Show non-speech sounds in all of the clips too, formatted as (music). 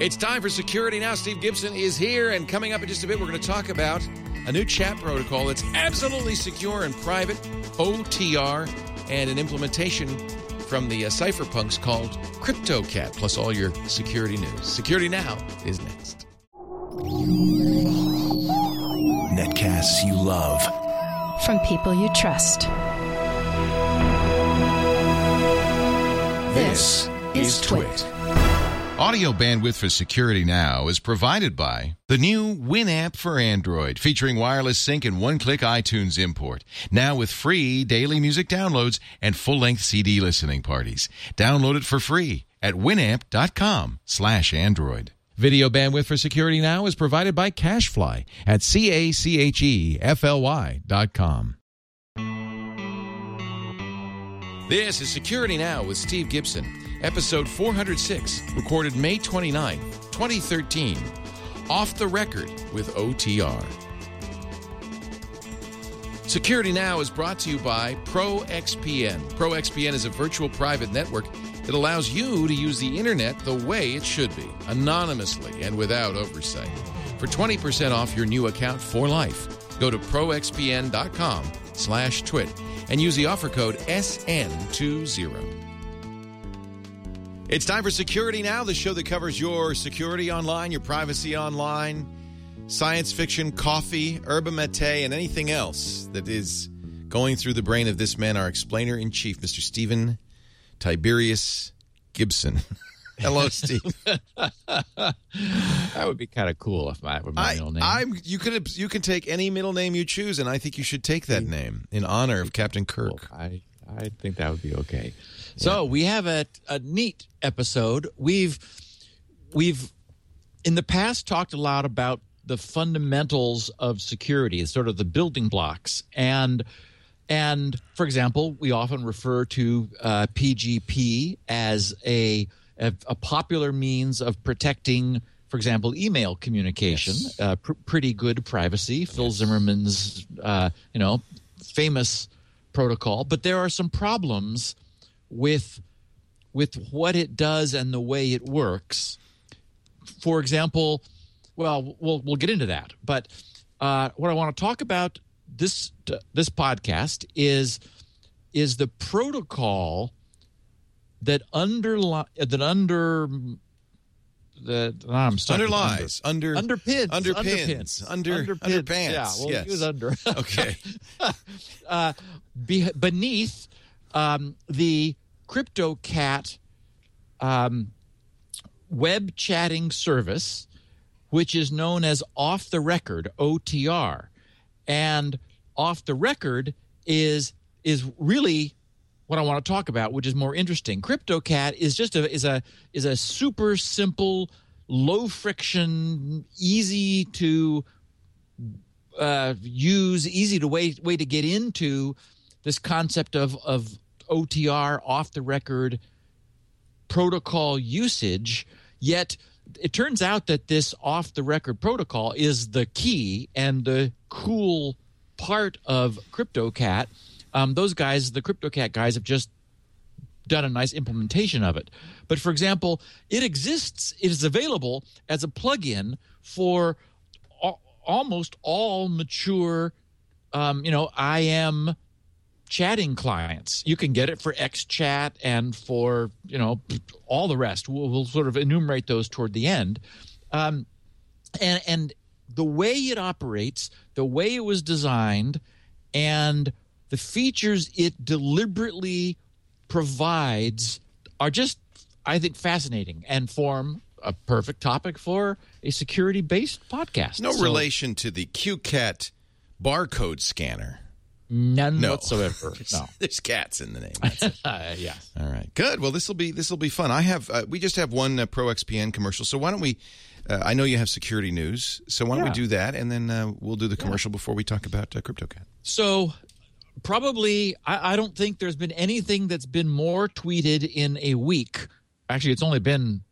It's time for security now. Steve Gibson is here, and coming up in just a bit, we're going to talk about a new chat protocol that's absolutely secure and private, OTR, and an implementation from the uh, cypherpunks called CryptoCat, plus all your security news. Security Now is next. Netcasts you love. From people you trust. This is Twit. Audio bandwidth for Security Now is provided by the new Winamp for Android, featuring wireless sync and one-click iTunes import. Now with free daily music downloads and full-length CD listening parties. Download it for free at winamp.com slash Android. Video bandwidth for Security Now is provided by CacheFly at C-A-C-H-E-F-L-Y dot com. This is Security Now with Steve Gibson, episode 406, recorded May 29, 2013. Off the record with OTR. Security Now is brought to you by ProXPN. ProXPN is a virtual private network that allows you to use the internet the way it should be, anonymously and without oversight. For 20% off your new account for life, go to proxpn.com slash twit and use the offer code SN20. It's time for Security Now, the show that covers your security online, your privacy online, science fiction, coffee, yerba mate, and anything else that is going through the brain of this man, our explainer in chief, Mr. Stephen Tiberius Gibson. (laughs) Hello, Steve. (laughs) that would be kind of cool if my, I, middle name. I'm you can you can take any middle name you choose, and I think you should take that name in honor of Captain Kirk. I I think that would be okay. So we have a, a neat episode. We've we've in the past talked a lot about the fundamentals of security, sort of the building blocks, and and for example, we often refer to uh, PGP as a, a a popular means of protecting. For example, email communication, Yes. uh, pr- pretty good privacy. Phil Zimmermann's, uh, you know, famous protocol. But there are some problems with with what it does and the way it works. For example, well, we'll we'll get into that. But uh, what I want to talk about this this podcast is is the protocol that underli- that under that I'm stuck Underlies, under, under, underpins underpins, under- underpants, Yeah, we'll yes. use under. Okay. (laughs) uh, be, beneath um, the CryptoCat um, web chatting service, which is known as Off the Record (OTR), and Off the Record is is really what I want to talk about, which is more interesting. CryptoCat is just a is a is a super simple, low friction, easy to uh, use, easy to way way to get into this concept of of OTR off the record protocol usage. Yet it turns out that this off the record protocol is the key and the cool part of CryptoCat. Um, those guys, the CryptoCat guys, have just done a nice implementation of it. But for example, it exists, it is available as a plugin for al- almost all mature, um, you know, IM chatting clients. You can get it for XChat and for, you know, all the rest. We'll, we'll sort of enumerate those toward the end. Um, and, and the way it operates, the way it was designed, and the features it deliberately provides are just, I think, fascinating and form a perfect topic for a security based podcast. No So, relation to the CueCat barcode scanner. None No. whatsoever. (laughs) No. There's cats in the name. (laughs) Uh, yeah. All right, good. Well, this will be this will be fun. I have uh, we just have one uh, Pro XPN commercial, so why don't we? Uh, I know you have security news, so why don't we do that, and then uh, we'll do the commercial before we talk about uh, CryptoCat. So probably I, I don't think there's been anything that's been more tweeted in a week. Actually, it's only been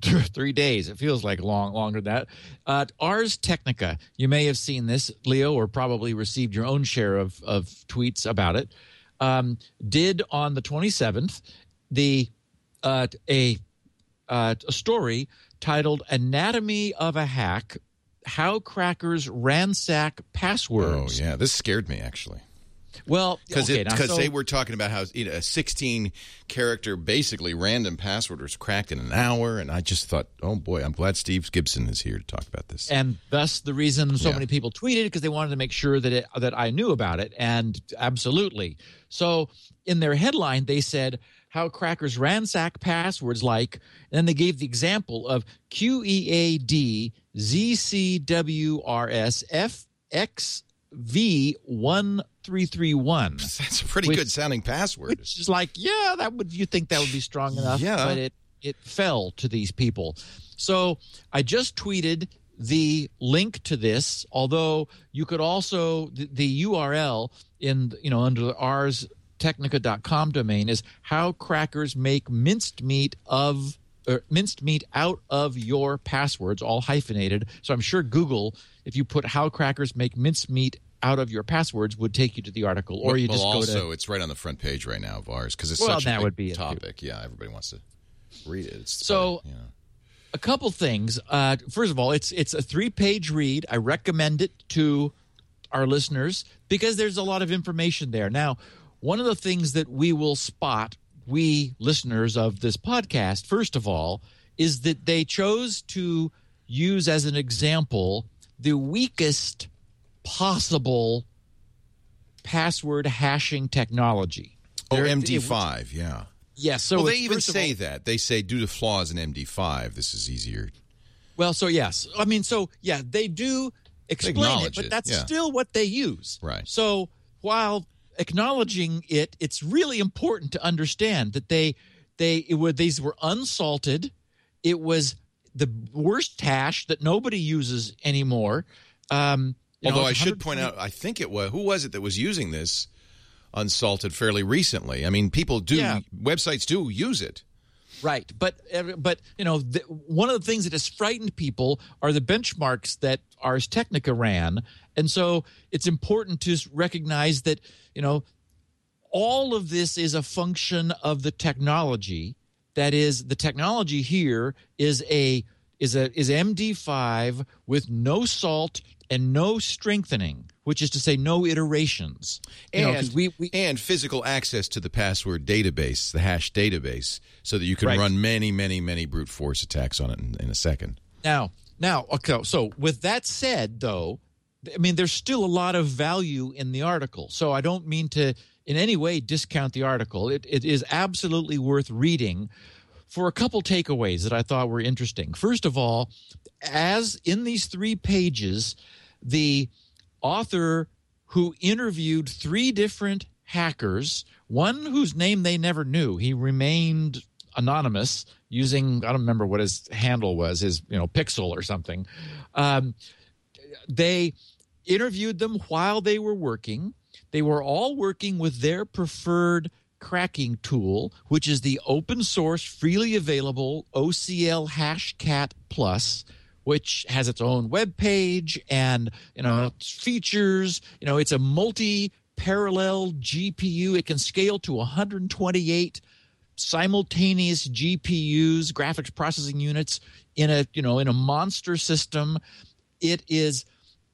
(laughs) three days. It feels like long longer than that. Uh, Ars Technica. You may have seen this, Leo, or probably received your own share of of tweets about it. Um, did on the 27th the uh, a uh, a story titled "Anatomy of a Hack: How Crackers Ransack Passwords." Oh yeah, this scared me actually well, because okay, so, they were talking about how you know, a 16 character, basically random password was cracked in an hour, and I just thought, oh boy, I'm glad Steve Gibson is here to talk about this. And thus the reason so yeah. many people tweeted because they wanted to make sure that it, that I knew about it, and absolutely. So in their headline, they said how crackers ransack passwords like, and then they gave the example of Q E A D Z C W R S F X V one three three one. (laughs) That's a pretty Which- good sounding password. Which is like, yeah, that would you think that would be strong enough? Yeah. But it it fell to these people. So I just tweeted the link to this, although you could also the, the URL in you know under the R's technica.com domain is how crackers make minced meat of or minced meat out of your passwords, all hyphenated. So I'm sure Google, if you put how crackers make minced meat out of your passwords, would take you to the article, or you well, just go also to it's right on the front page right now of Ars because it's Well, such a that big would be topic. Yeah, everybody wants to read it. It's So- funny, a couple things. Uh, first of all, it's it's a three page read. I recommend it to our listeners because there's a lot of information there. Now, one of the things that we will spot, we listeners of this podcast, first of all, is that they chose to use as an example the weakest possible password hashing technology. Oh, There- MD5, yeah. Yes. So well, they even say all- that. They say due to flaws in MD5, this is easier. Well, so yes, I mean, so yeah, they do explain it, acknowledge but it, that's yeah. still what they use. Right. So while acknowledging it, it's really important to understand that they they it were these were unsalted. It was the worst hash that nobody uses anymore. Um, you know, Although I should point point out, I think it was who was it that was using this unsalted fairly recently. I mean, people do Yeah. websites do use it. Right, but but you know the, one of the things that has frightened people are the benchmarks that Ars Technica ran, and so it's important to recognize that you know all of this is a function of the technology. That is, the technology here is a is a is MD5 with no salt and no strengthening, which is to say, no iterations. You know, And, we, we and physical access to the password database, the hash database, so that you can Right. run many, many, many brute force attacks on it in, in a second. Now, now, okay. So, with that said, though, I mean, there's still a lot of value in the article. So, I don't mean to in any way discount the article. It, it is absolutely worth reading for a couple takeaways that I thought were interesting. First of all, as in these three pages, the author who interviewed three different hackers, one whose name they never knew, he remained anonymous using I don't remember what his handle was, his you know pixel or something. Um, they interviewed them while they were working. They were all working with their preferred cracking tool, which is the open source, freely available OCL Hashcat Plus, which has its own web page and you know uh-huh. features. You know, it's a multi parallel GPU. It can scale to 128 simultaneous GPUs, graphics processing units in a you know in a monster system. It is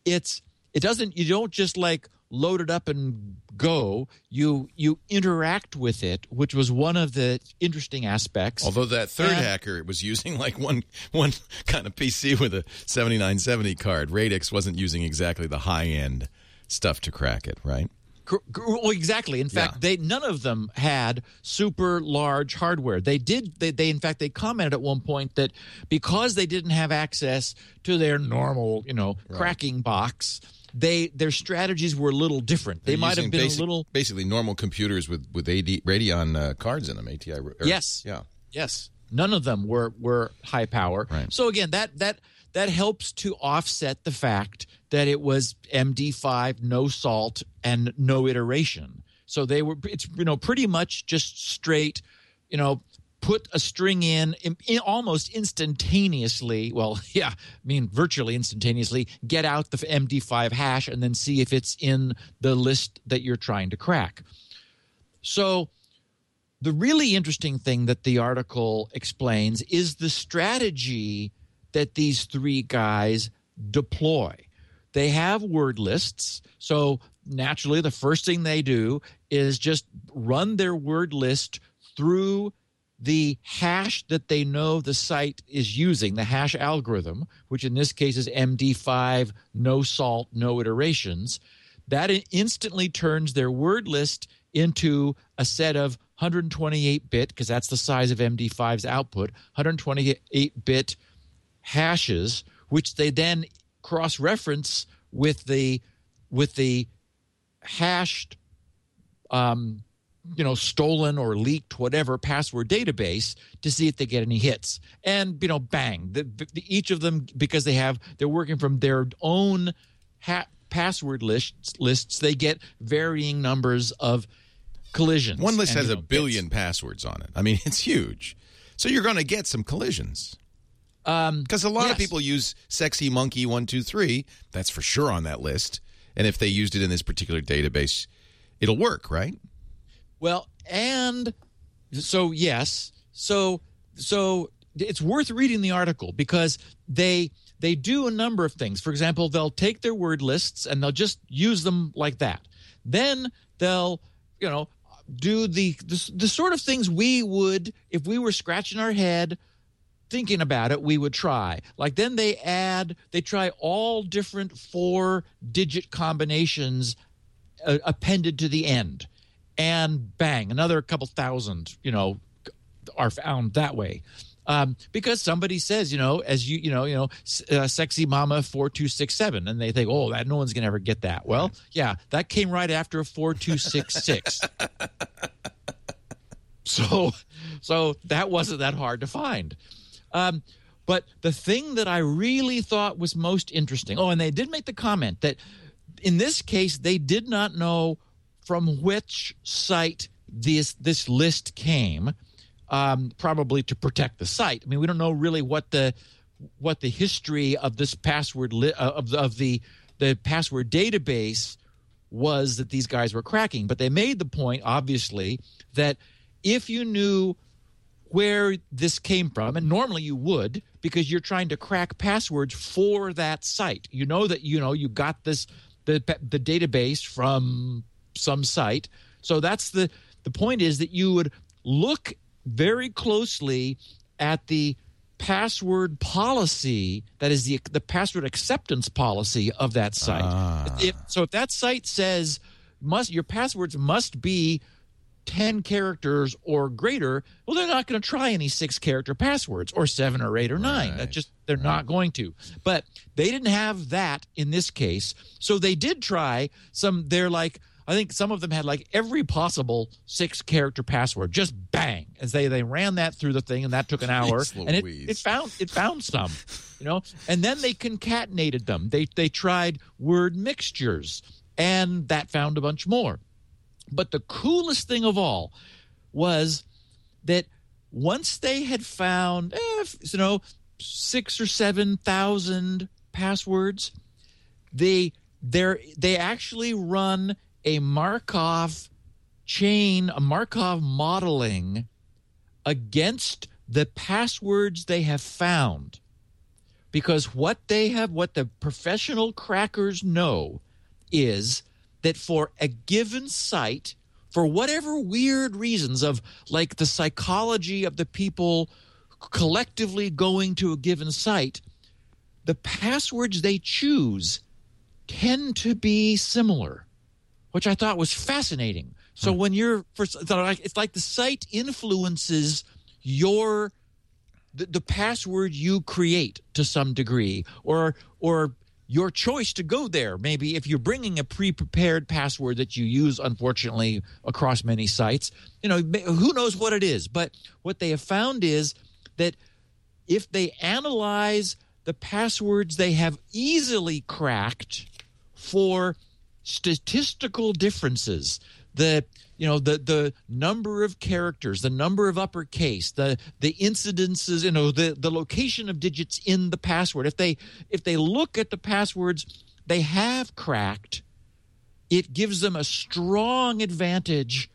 it's it doesn't you don't just like load it up and go. You you interact with it, which was one of the interesting aspects. Although that third And- hacker was using like one one kind of PC with a 7970 card. Radix wasn't using exactly the high end stuff to crack it, right? Well, exactly. In fact, Yeah. they none of them had super large hardware. They did. They, they in fact they commented at one point that because they didn't have access to their normal, you know, cracking box, they their strategies were a little different. They They're might have been basic- a little. basically normal computers with with AD, Radeon uh, cards in them. ATI. or- Yes. Yeah. Yes, none of them were were high power. Right. So again, that that that helps to offset the fact that it was MD5, no salt, and no iteration. So they were it's you know pretty much just straight, you know, put a string in, in, in almost instantaneously. Well, (laughs) yeah, I mean virtually instantaneously. Get out the MD5 hash and then see if it's in the list that you're trying to crack. So the really interesting thing that the article explains is the strategy that these three guys deploy. They have word lists. So naturally, the first thing they do is just run their word list through the hash that they know the site is using, the hash algorithm, which in this case is MD5, no salt, no iterations. That instantly turns their word list into a set of 128 bit, because that's the size of MD5's output, 128 bit hashes, which they then cross reference with the with the hashed um, you know stolen or leaked whatever password database to see if they get any hits. And you know bang the, the, each of them because they have they're working from their own ha- password lists lists they get varying numbers of collisions one list and, has you a billion hits. passwords on it. I mean (laughs) it's huge. So you're going to get some collisions. Um because a lot yes. of people use sexy monkey 123 that's for sure on that list. And if they used it in this particular database it'll work right Well, and so yes, so so it's worth reading the article because they they do a number of things. For example, they'll take their word lists and they'll just use them like that. Then they'll, you know, do the the, the sort of things we would if we were scratching our head thinking about it we would try like then they add they try all different four digit combinations uh, appended to the end and bang another couple thousand you know are found that way. Um, because somebody says you know as you you know you know uh, sexy mama 4267 and they think oh that no one's gonna ever get that. Well yeah that came right after 4266 (laughs) so so that wasn't that hard to find. Um, but the thing that i really thought was most interesting oh and they did make the comment that in this case they did not know from which site this this list came um, probably to protect the site. I mean we don't know really what the what the history of this password li- uh, of the, of the the password database was that these guys were cracking. But they made the point obviously that if you knew where this came from and normally you would because you're trying to crack passwords for that site. You know that you know you got this the the database from some site so that's the the point is that you would look very closely at the password policy that is the the password acceptance policy of that site ah. if, so if that site says must your passwords must be 10 characters or greater, well, they're not going to try any six character passwords or seven or eight or nine. Right. That just, they're not going to. But they didn't have that in this case. So they did try some, they're like, I think some of them had like every possible six character password, just bang, as they they ran that through the thing, and that took an (laughs) hour, Jeez and it, it found it found some, you know, and then they concatenated them. They they tried word mixtures, and that found a bunch more. But the coolest thing of all was that once they had found, eh, you know, six or seven thousand passwords, they they they actually run a Markov chain, a Markov modeling against the passwords they have found. Because what they have, what the professional crackers know is that for a given site, for whatever weird reasons of like the psychology of the people collectively going to a given site, the passwords they choose tend to be similar, which I thought was fascinating. So hmm. when you're first, it's like the site influences your the, the password you create to some degree, or or your choice to go there. Maybe if you're bringing a pre-prepared password that you use, unfortunately, across many sites, you know, who knows what it is. But what they have found is that if they analyze the passwords they have easily cracked for statistical differences, the you know the the number of characters the number of uppercase the the incidences you know the the location of digits in the password if they if they look at the passwords they have cracked it gives them a strong advantage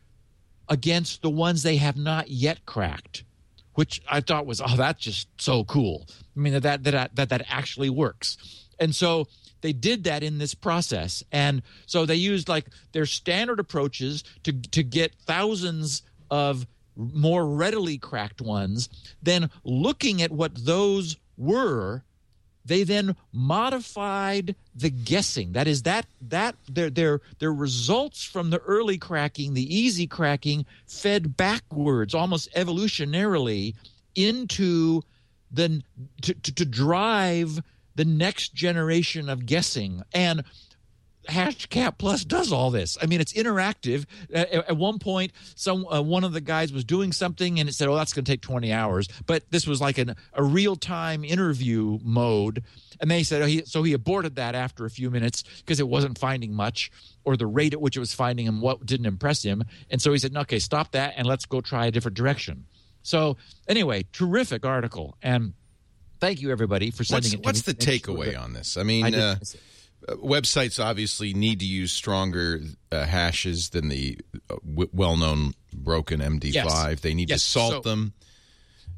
against the ones they have not yet cracked, which I thought was oh that's just so cool. I mean that that that that, that actually works, and so they did that in this process, and so they used like their standard approaches to to get thousands of more readily cracked ones. Then looking at what those were they then modified the guessing that is that that their their their results from the early cracking the easy cracking fed backwards almost evolutionarily into then to, to, to drive the next generation of guessing and Hashcat Plus does all this. I mean, it's interactive. At, at one point, some uh, one of the guys was doing something, and it said, "Oh, that's going to take 20 hours." But this was like an, a real time interview mode, and they said, oh, he, so he aborted that after a few minutes because it wasn't finding much, or the rate at which it was finding him what didn't impress him, and so he said, "Okay, stop that, and let's go try a different direction." So anyway, terrific article, and thank you everybody for sending what's, it. What's the takeaway on this? I mean. I uh, uh, websites obviously need to use stronger uh, hashes than the uh, w- well-known broken MD5. Yes. They need yes. to salt so, them.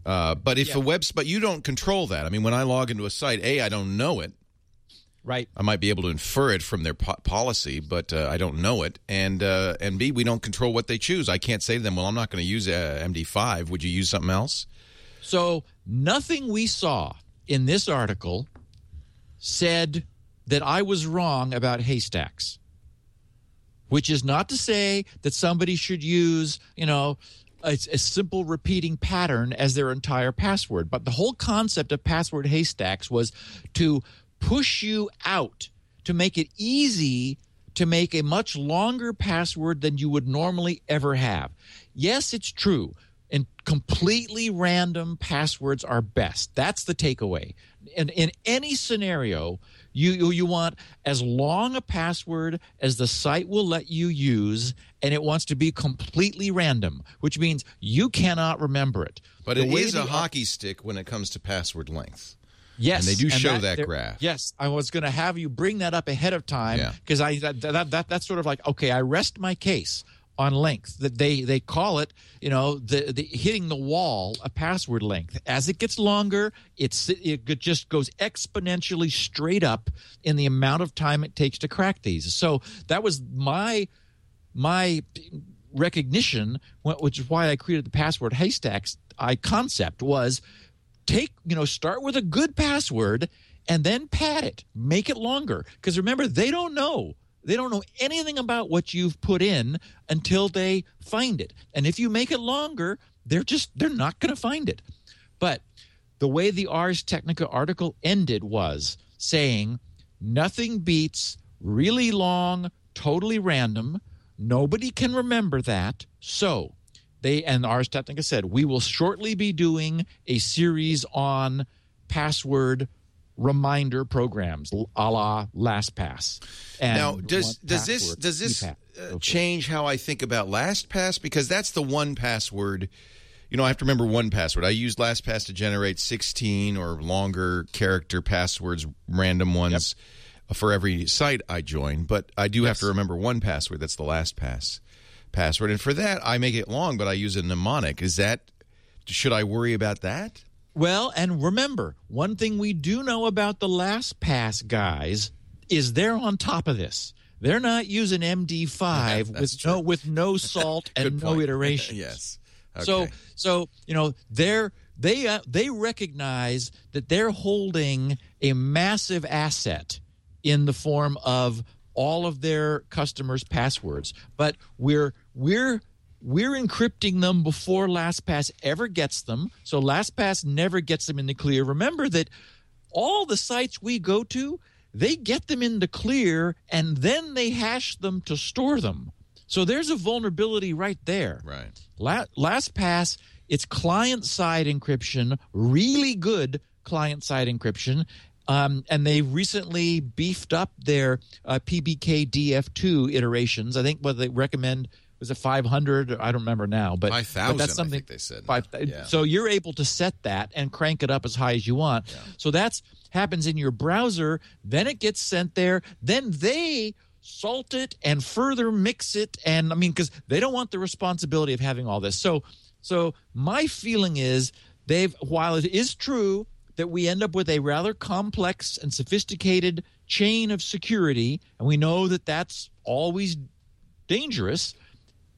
Uh, but if yeah. a web, but you don't control that. I mean, when I log into a site, a I don't know it. Right. I might be able to infer it from their po- policy, but uh, I don't know it. And uh, and b we don't control what they choose. I can't say to them, "Well, I'm not going to use MD5. Would you use something else?" So nothing we saw in this article said that I was wrong about haystacks, which is not to say that somebody should use, you know, a, a, simple repeating pattern as their entire password. But the whole concept of password haystacks was to push you out, to make it easy to make a much longer password than you would normally ever have. Yes, it's true. And completely random passwords are best. That's the takeaway. And in any scenario, you, you want as long a password as the site will let you use, and it wants to be completely random, which means you cannot remember it. But the it is a hockey stick when it comes to password length. Yes, and they do and show that, that graph. Yes, I was going to have you bring that up ahead of time because yeah. I that, that, that that's sort of like okay, I rest my case on length. That they they call it you know the, the hitting the wall a password length. As it gets longer it's it just goes exponentially straight up in the amount of time it takes to crack these. So that was my my recognition which is why i created the password haystacks i concept was take you know start with a good password and then pad it. Make it longer. Because remember they don't know they don't know anything about what you've put in until they find it. And if you make it longer, they're just they're not going to find it. But the way the Ars Technica article ended was saying nothing beats really long, totally random. Nobody can remember that. So they and Ars Technica said we will shortly be doing a series on password reminder programs, a la LastPass. And now, does does this does this uh, change how I think about LastPass? Because that's the one password. You know, I have to remember one password. I use LastPass to generate sixteen or longer character passwords, random ones. Yep for every site I join, but I do yes. have to remember one password. That's the LastPass password, and for that I make it long, but I use a mnemonic. Is that should I worry about that? Well, and remember, one thing we do know about the LastPass guys is they're on top of this. They're not using MD5 with true. no with no (laughs) salt and no iterations. (laughs) yes. Okay. So so you know they're they uh, they recognize that they're holding a massive asset in the form of all of their customers' passwords, but we're we're we're encrypting them before LastPass ever gets them. So LastPass never gets them in the clear. Remember that all the sites we go to, they get them in the clear and then they hash them to store them. So there's a vulnerability right there. Right. La- LastPass, it's client side encryption, really good client side encryption. Um, and they recently beefed up their uh, PBKDF2 iterations. I think what they recommend was it 500 i don't remember now but 5000 that's something they said five, yeah. so you're able to set that and crank it up as high as you want yeah. so that's happens in your browser then it gets sent there then they salt it and further mix it and i mean because they don't want the responsibility of having all this so so my feeling is they've while it is true that we end up with a rather complex and sophisticated chain of security and we know that that's always dangerous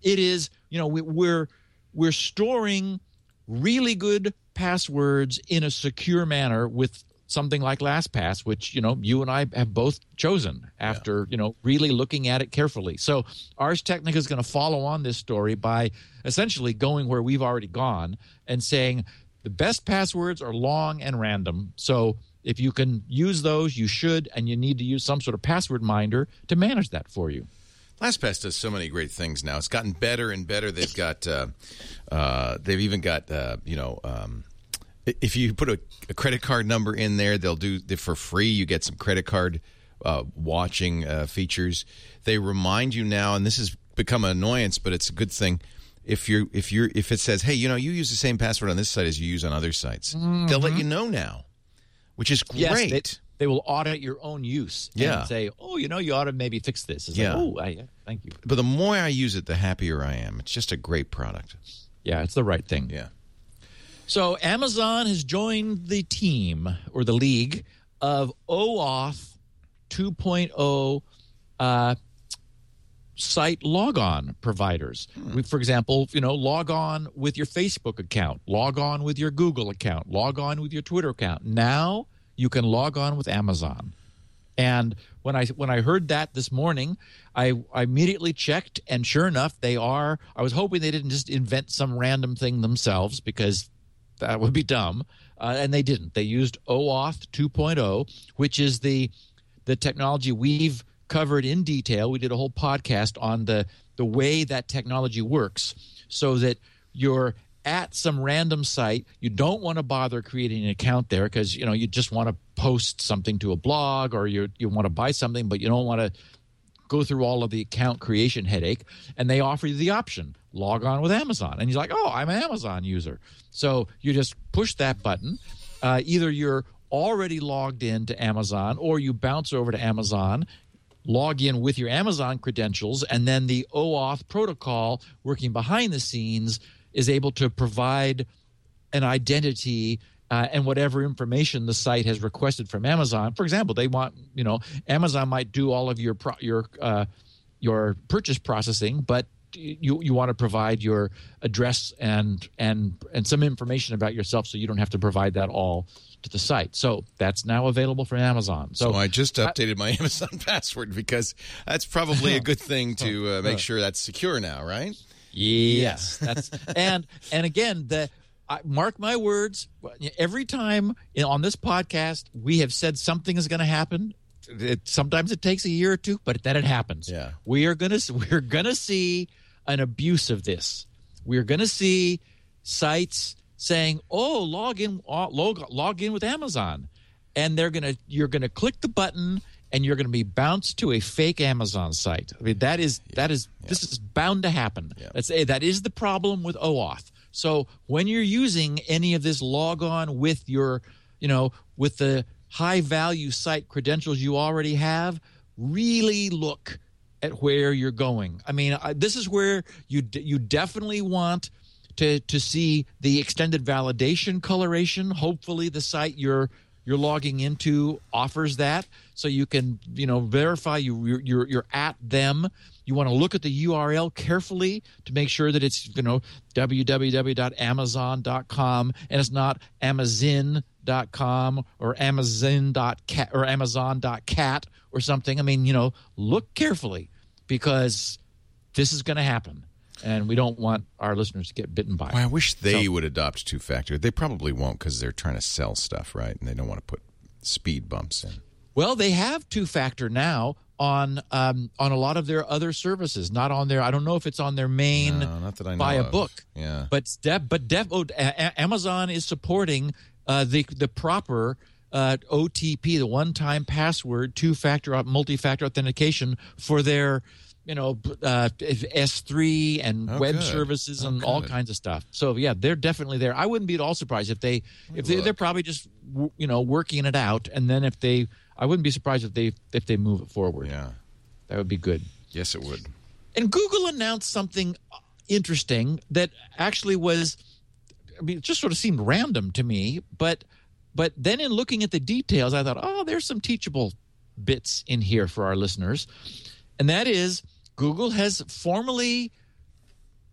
it is you know we, we're we're storing really good passwords in a secure manner with something like LastPass, which you know you and I have both chosen after yeah. you know really looking at it carefully. So Ars Technica is going to follow on this story by essentially going where we've already gone and saying the best passwords are long and random. So if you can use those, you should, and you need to use some sort of password minder to manage that for you. LastPass does so many great things now. It's gotten better and better. They've got, uh, uh, they've even got, uh, you know, um, if you put a, a, credit card number in there, they'll do for free. You get some credit card uh, watching uh, features. They remind you now, and this has become an annoyance, but it's a good thing. If you're if you're if it says, hey, you know, you use the same password on this site as you use on other sites, mm-hmm. they'll let you know now, which is great. Yes, they, will audit your own use. Yeah. and say, oh, you know, you ought to maybe fix this. It's yeah. Like, oh, I, thank you. But the more I use it, the happier I am. It's just a great product. Yeah, it's the right thing. Yeah. So Amazon has joined the team or the league of OAuth 2.0 uh, site logon providers. Hmm. For example, you know, log on with your Facebook account, log on with your Google account, log on with your Twitter account. Now you can log on with Amazon. And when I when I heard that this morning, I, I immediately checked, and sure enough, they are. I was hoping they didn't just invent some random thing themselves because that would be dumb. Uh, and they didn't. They used OAuth 2.0, which is the the technology we've covered in detail. We did a whole podcast on the the way that technology works, so that you're at some random site. You don't want to bother creating an account there because you know you just want to post something to a blog or you you want to buy something, but you don't want to go through all of the account creation headache. And they offer you the option log on with Amazon. And you're like, oh, I'm an Amazon user. So you just push that button. Uh, either you're already logged in to Amazon or you bounce over to Amazon, log in with your Amazon credentials, and then the OAuth protocol working behind the scenes is able to provide an identity uh, and whatever information the site has requested from Amazon. For example, they want you know Amazon might do all of your pro- your uh, your purchase processing, but you you want to provide your address and and and some information about yourself, so you don't have to provide that all to the site. So that's now available from Amazon. So, so I just updated my (laughs) Amazon password because that's probably a (laughs) good thing to uh, make sure that's secure now, right? Yes, that's and and again the I, mark my words. Every time on this podcast, we have said something is going to happen. It, sometimes it takes a year or two, but then it happens. Yeah, we are gonna we're gonna see an abuse of this. We're gonna see sites saying, "Oh, log in, log, log in with Amazon," and they're gonna you're gonna click the button and you're going to be bounced to a fake Amazon site. I mean, that is yeah. that is yeah. this is bound to happen. Yeah. That's a, that is the problem with OAuth. So when you're using any of this log on with your, you know, with the high value site credentials you already have, really look at where you're going. I mean, I, this is where you you definitely want to to see the extended validation coloration. Hopefully, the site you're you're logging into offers that, so you can you know verify you you're, you're, you're at them you want to look at the URL carefully to make sure that it's, you know, www.amazon.com and it's not amazon.com or amazon.cat or amazon.cat or something. I mean, you know, look carefully because this is going to happen and we don't want our listeners to get bitten by it. Well, I wish they so, would adopt two factor. They probably won't because they're trying to sell stuff, right? And they don't want to put speed bumps in. Well, they have two factor now on um, on a lot of their other services. Not on their. I don't know if it's on their main. No, not that I know buy a of. book. Yeah, but def, but def, oh, a- Amazon is supporting uh, the the proper. Uh, OTP, the one-time password, two-factor, multi-factor authentication for their, you know, uh, S3 and oh, web good. services oh, and all kinds of stuff. So yeah, they're definitely there. I wouldn't be at all surprised if they, if they, they're probably just, you know, working it out, and then if they, I wouldn't be surprised if they if they move it forward. Yeah. That would be good. Yes, it would. And Google announced something interesting that actually was, I mean, it just sort of seemed random to me. But, but then in looking at the details, I thought, oh, there's some teachable bits in here for our listeners, and that is Google has formally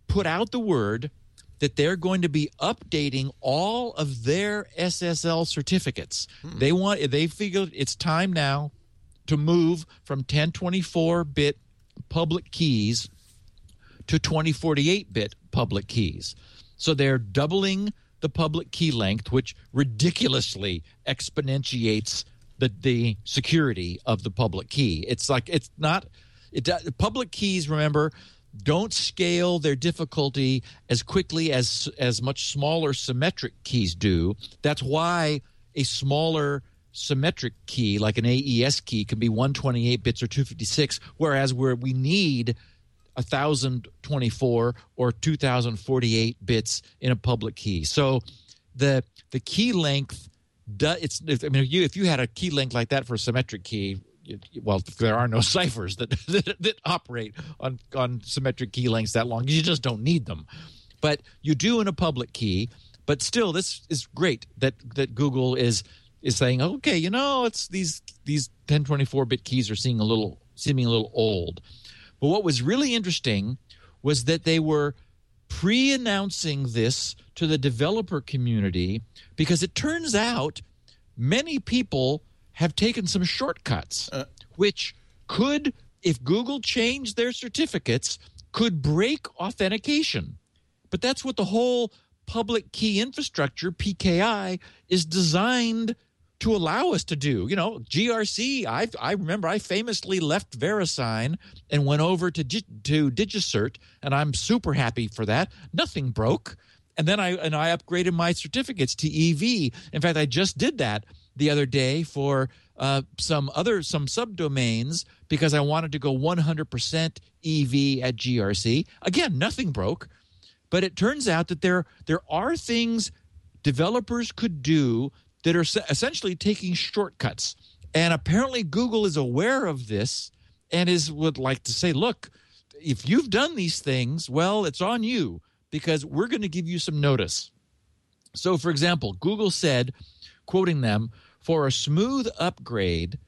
put out the word that they're going to be updating all of their SSL certificates. Hmm. They want they figured it's time now to move from 1024 bit public keys to 2048 bit public keys. So they're doubling the public key length, which ridiculously exponentiates the, the security of the public key. It's like it's not it public keys remember don't scale their difficulty as quickly as as much smaller symmetric keys do. That's why a smaller symmetric key like an AES key can be 128 bits or 256 whereas where we need 1024 or 2048 bits in a public key. So the the key length it's I mean if you if you had a key length like that for a symmetric key well, there are no (laughs) ciphers that, (laughs) that, that operate on on symmetric key lengths that long. You just don't need them, but you do in a public key. But still, this is great that that Google is is saying, okay, you know, it's these these 1024 bit keys are seeing a little seeming a little old. But what was really interesting was that they were pre-announcing this to the developer community because it turns out many people have taken some shortcuts, uh, which could, if Google changed their certificates, could break authentication. But that's what the whole public key infrastructure, PKI, is designed to allow us to do. You know, GRC, I, I remember I famously left VeriSign and went over to, to DigiCert, and I'm super happy for that. Nothing broke. And then I and I upgraded my certificates to EV. In fact, I just did that the other day for uh, some other some subdomains because I wanted to go 100% EV at GRC. Again, nothing broke, but it turns out that there there are things developers could do that are essentially taking shortcuts. And apparently Google is aware of this and is would like to say, look, if you've done these things, well, it's on you because we're going to give you some notice. So for example, Google said quoting them, for a smooth upgrade,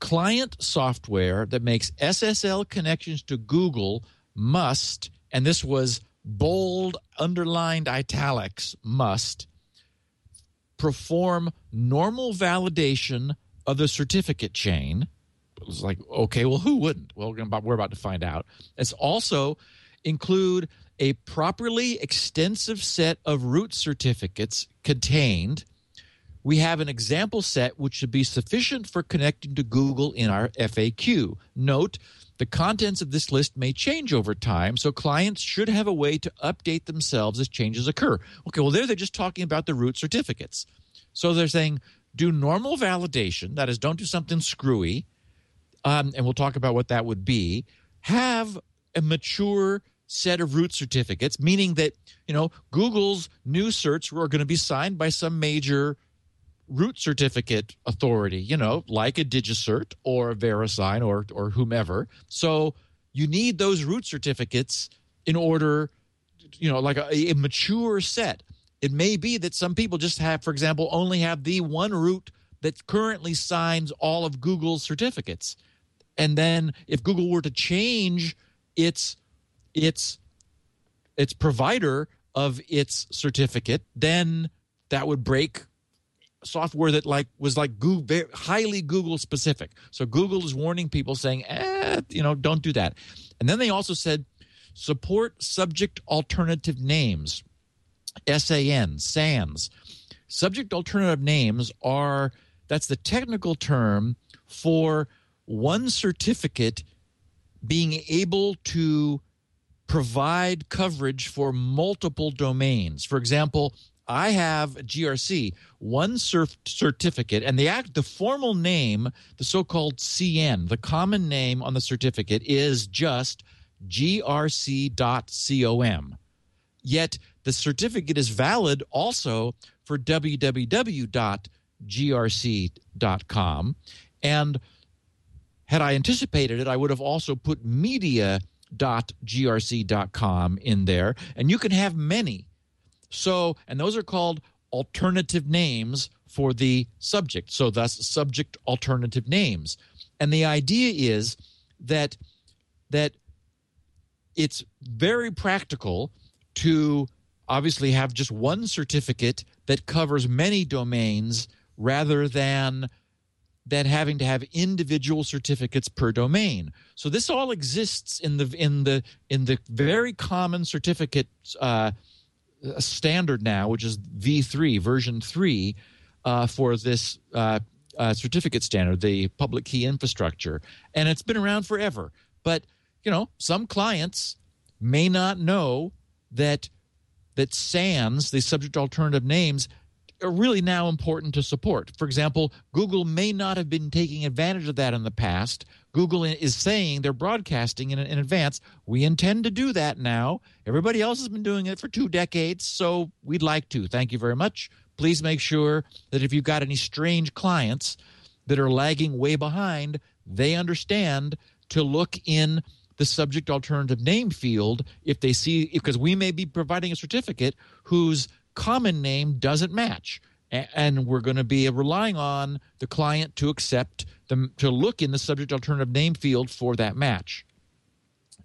client software that makes SSL connections to Google must, and this was bold, underlined italics, must perform normal validation of the certificate chain. It was like, okay, well, who wouldn't? Well, we're about to find out. It's also include a properly extensive set of root certificates contained we have an example set which should be sufficient for connecting to Google in our FAQ. Note, the contents of this list may change over time, so clients should have a way to update themselves as changes occur. Okay, well, there they're just talking about the root certificates. So they're saying do normal validation, that is, don't do something screwy, um, and we'll talk about what that would be. Have a mature set of root certificates, meaning that you know Google's new certs are going to be signed by some major root certificate authority, you know, like a DigiCert or a VeriSign or or whomever. So you need those root certificates in order, you know, like a, a mature set. It may be that some people just have, for example, only have the one root that currently signs all of Google's certificates. And then if Google were to change its its its provider of its certificate, then that would break software that like was like Google, highly Google specific. So Google is warning people saying, eh, you know, don't do that. And then they also said support subject alternative names, SAN, SANS. Subject alternative names are that's the technical term for one certificate being able to provide coverage for multiple domains. For example, I have GRC, one cert- certificate, and the act, the formal name, the so-called CN, the common name on the certificate is just grc.com. Yet the certificate is valid also for www.grc.com. And had I anticipated it, I would have also put media.grc.com in there, and you can have many. So, and those are called alternative names for the subject. So, thus, subject alternative names. And the idea is that that it's very practical to obviously have just one certificate that covers many domains rather than than having to have individual certificates per domain. So this all exists in the in the in the very common certificate uh, standard now, which is V3 version three uh, for this uh, uh, certificate standard, the public key infrastructure, and it's been around forever. But you know, some clients may not know that that SANs, the subject alternative names, are really now important to support. For example, Google may not have been taking advantage of that in the past. Google is saying they're broadcasting in, in advance. We intend to do that now. Everybody else has been doing it for two decades, so we'd like to. Thank you very much. Please make sure that if you've got any strange clients that are lagging way behind, they understand to look in the subject alternative name field if they see because we may be providing a certificate whose common name doesn't match. And we're going to be relying on the client to accept them to look in the subject alternative name field for that match.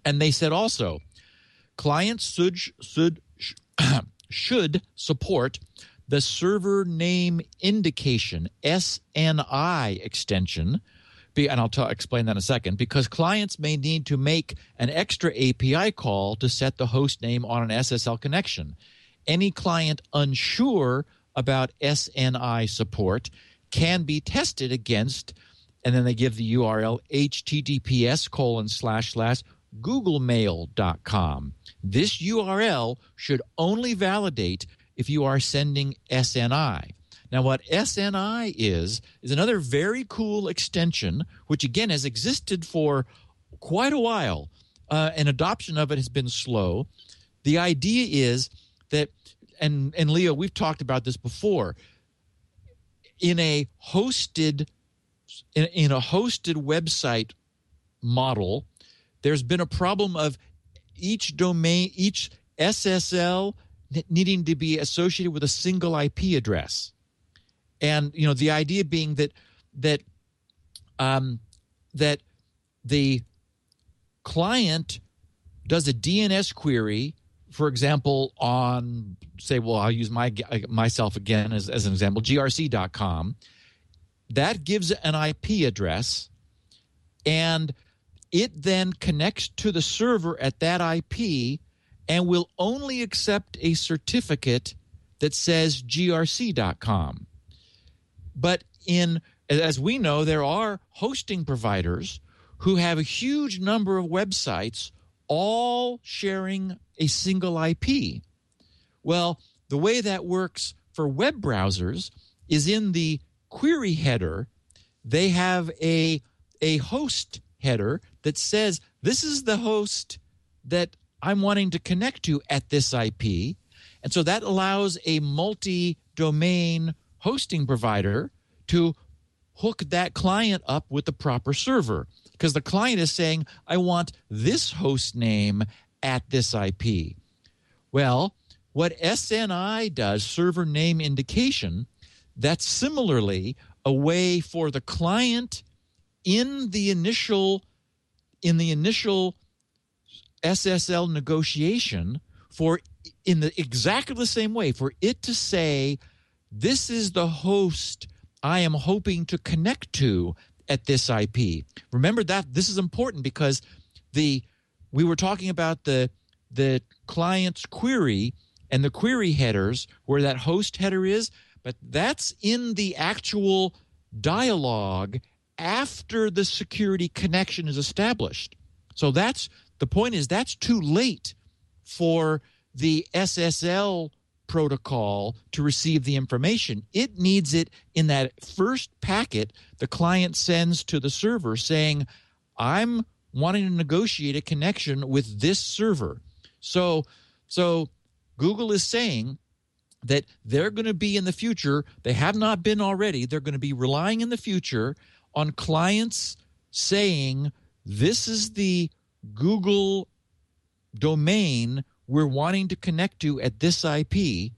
And they said also clients should should (clears throat) should support the server name indication SNI extension. And I'll t- explain that in a second, because clients may need to make an extra API call to set the host name on an SSL connection. Any client unsure about SNI support can be tested against, and then they give the URL https colon slash slash googlemail.com. This URL should only validate if you are sending SNI. Now, what SNI is, is another very cool extension, which again has existed for quite a while, uh, and adoption of it has been slow. The idea is that, and, and Leo, we've talked about this before, in a hosted in, in a hosted website model, there's been a problem of each domain, each SSL needing to be associated with a single IP address. And you know the idea being that that um, that the client does a DNS query, for example, on say, well, I'll use my myself again as, as an example, grc.com. That gives an IP address, and it then connects to the server at that IP and will only accept a certificate that says grc.com. But in as we know, there are hosting providers who have a huge number of websites all sharing a single IP. Well, the way that works for web browsers is in the query header, they have a, a host header that says, This is the host that I'm wanting to connect to at this IP. And so that allows a multi domain hosting provider to hook that client up with the proper server because the client is saying, I want this host name at this IP. Well, what SNI does, server name indication, that's similarly a way for the client in the initial in the initial SSL negotiation for in the exactly the same way for it to say this is the host I am hoping to connect to at this IP. Remember that this is important because the we were talking about the the client's query and the query headers where that host header is, but that's in the actual dialogue after the security connection is established. So that's the point is that's too late for the SSL protocol to receive the information. It needs it in that first packet the client sends to the server saying, I'm wanting to negotiate a connection with this server. So, so Google is saying that they're going to be in the future, they have not been already, they're going to be relying in the future on clients saying this is the Google domain we're wanting to connect to at this IP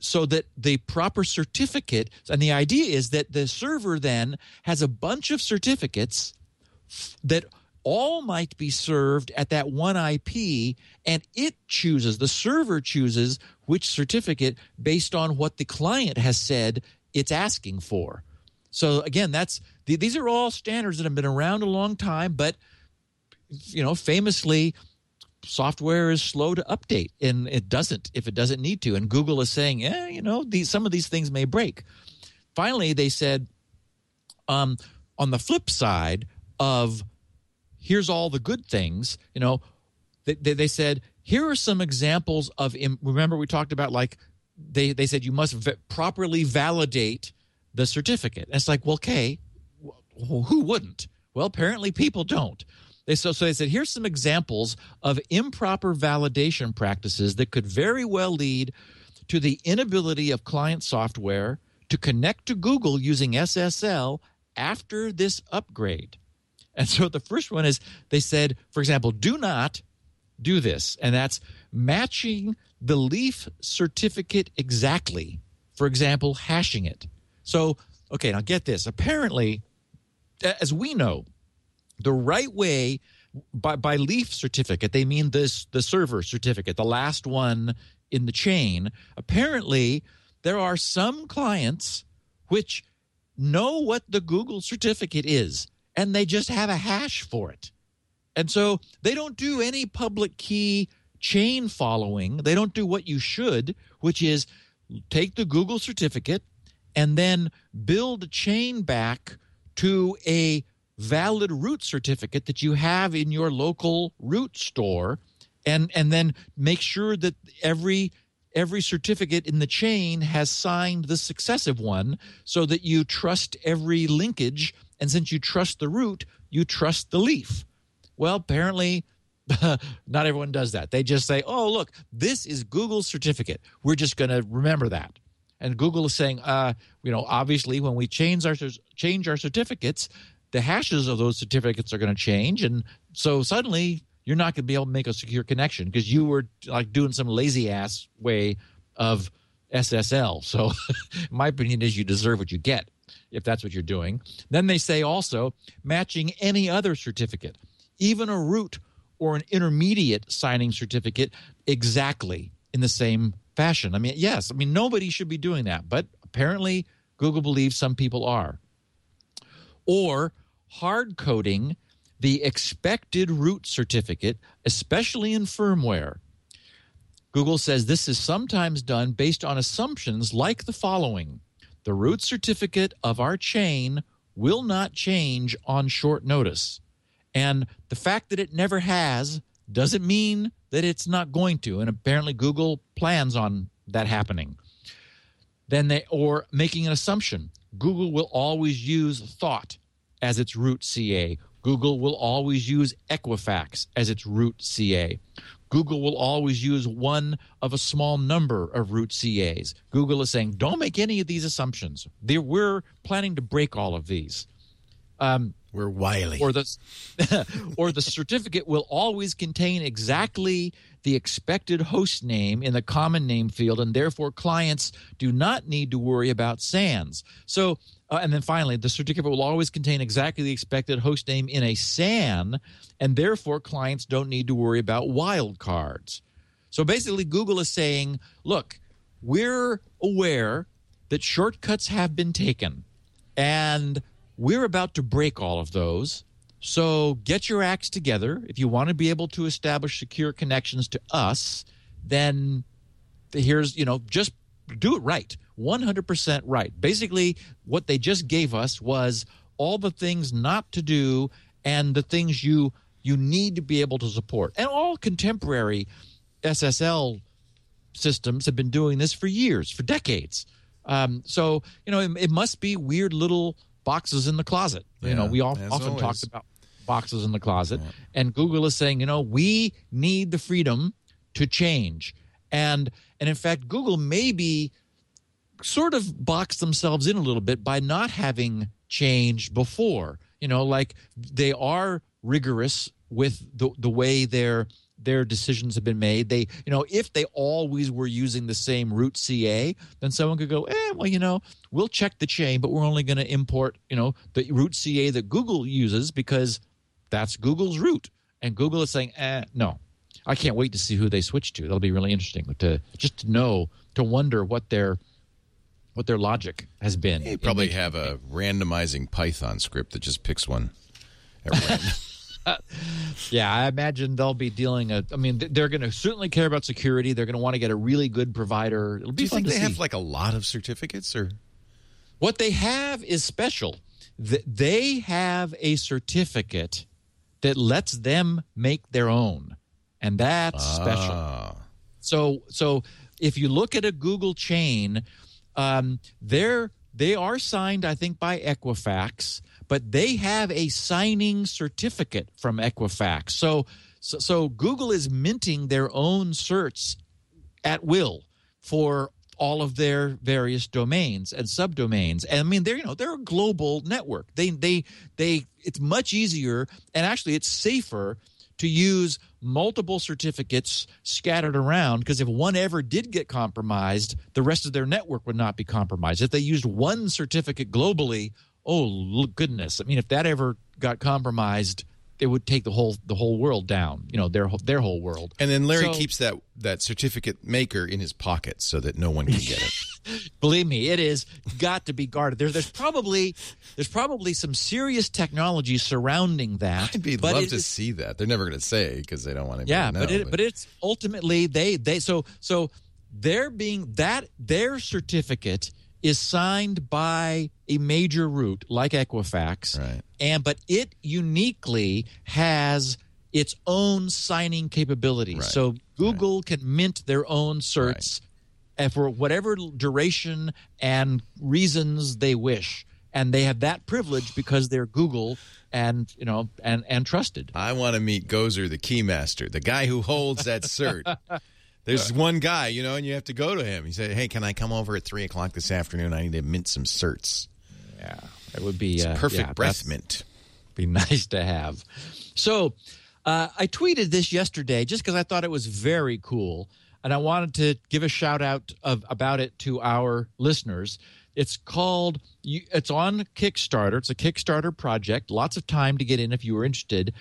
so that the proper certificate and the idea is that the server then has a bunch of certificates that all might be served at that one IP and it chooses the server chooses which certificate based on what the client has said it's asking for. So again that's these are all standards that have been around a long time but you know famously software is slow to update and it doesn't if it doesn't need to. And google is saying yeah you know these some of these things may break. Finally they said um, on the flip side of here's all the good things you know they, they, they said here are some examples of remember we talked about like they, they said you must v- properly validate the certificate. And it's like well okay who wouldn't? Well apparently people don't they so so they said here's some examples of improper validation practices that could very well lead to the inability of client software to connect to Google using SSL after this upgrade. And so the first one is they said, for example, do not do this, and that's matching the leaf certificate exactly. For example, hashing it. So, okay, now get this. Apparently, as we know, the right way by, by leaf certificate they mean this the server certificate the last one in the chain. Apparently there are some clients which know what the google certificate is and they just have a hash for it. And so they don't do any public key chain following. They don't do what you should which is take the google certificate and then build a chain back to a valid root certificate that you have in your local root store and and then make sure that every every certificate in the chain has signed the successive one so that you trust every linkage. And since you trust the root you trust the leaf. Well apparently (laughs) not everyone does that. They just say oh look this is google's certificate. We're just going to remember that. And google is saying uh, you know obviously when we change our change our certificates the hashes of those certificates are going to change and so suddenly you're not going to be able to make a secure connection because you were like doing some lazy ass way of SSL. So (laughs) my opinion is you deserve what you get if that's what you're doing. Then they say also matching any other certificate, even a root or an intermediate signing certificate exactly in the same fashion. I mean, yes, I mean nobody should be doing that, but apparently Google believes some people are. Or hard coding the expected root certificate, especially in firmware. Google says this is sometimes done based on assumptions like the following The root certificate of our chain will not change on short notice. And the fact that it never has doesn't mean that it's not going to. And apparently, Google plans on that happening. Then they, or making an assumption Google will always use Thawte as its root CA. Google will always use Equifax as its root CA. Google will always use one of a small number of root CAs. Google is saying, don't make any of these assumptions. They're, we're planning to break all of these. Um, we're wily. Or the, (laughs) or the certificate will always contain exactly the expected host name in the common name field, and therefore clients do not need to worry about SANs. So uh, and then finally, the certificate will always contain exactly the expected host name in a SAN, and therefore clients don't need to worry about wildcards. So basically, Google is saying, look, we're aware that shortcuts have been taken, and we're about to break all of those. So get your acts together. If you want to be able to establish secure connections to us, then here's, you know, just do it right. 100% right. Basically, what they just gave us was all the things not to do and the things you you need to be able to support. And all contemporary SSL systems have been doing this for years, for decades. Um, so you know, it, it, must be weird little boxes in the closet. Yeah, you know, we all, often always. talk about boxes in the closet, yeah. and Google is saying, you know, we need the freedom to change. And and in fact, Google may be sort of boxed themselves in a little bit by not having changed before. you know, like they are rigorous with the the way their their decisions have been made. They, you know, if they always were using the same root CA, then someone could go, eh, well, you know, we'll check the chain, but we're only going to import, you know, the root CA that Google uses because that's Google's root. And Google is saying, eh, no. I can't wait to see who they switch to. That'll be really interesting to just to know, to wonder what their what their logic has been. They probably have a randomizing Python script that just picks one at random. (laughs) yeah, I imagine they'll be dealing. A, I mean, they're going to certainly care about security. They're going to want to get a really good provider. It'll be Do you think they see. have like a lot of certificates, or what they have is special? They have a certificate that lets them make their own, and that's ah. special. So, so if you look at a Google chain, um, they're they are signed, I think, by Equifax but they have a signing certificate from Equifax. So, so, so Google is minting their own certs at will for all of their various domains and subdomains. And I mean, they're you know they're a global network. They they they it's much easier and actually it's safer to use multiple certificates scattered around because if one ever did get compromised, the rest of their network would not be compromised. If they used one certificate globally, oh goodness. I mean if that ever got compromised it would take the whole the whole world down you know their their whole world. And then larry so, keeps that that certificate maker in his pocket so that no one can get it (laughs) believe me it is got to be guarded there, there's probably there's probably some serious technology surrounding that i'd be love to is, see that they're never going to say because they don't want to yeah know, but, it, but but it's ultimately they they so so they're being that their certificate is signed by a major root like Equifax, right. and but it uniquely has its own signing capability. Right. So Google right. can mint their own certs and for whatever duration and reasons they wish, and they have that privilege because they're Google and you know and and trusted. I want to meet Gozer, the keymaster, the guy who holds that cert. (laughs) There's one guy, you know, and you have to go to him. He said, "Hey, can I come over at three o'clock this afternoon? I need to mint some certs." Yeah, it would be uh, perfect yeah, breath mint. Be (laughs) nice to have. So, uh, I tweeted this yesterday just because I thought it was very cool, and I wanted to give a shout out of about it to our listeners. It's called. It's on Kickstarter. It's a Kickstarter project. Lots of time to get in if you were interested.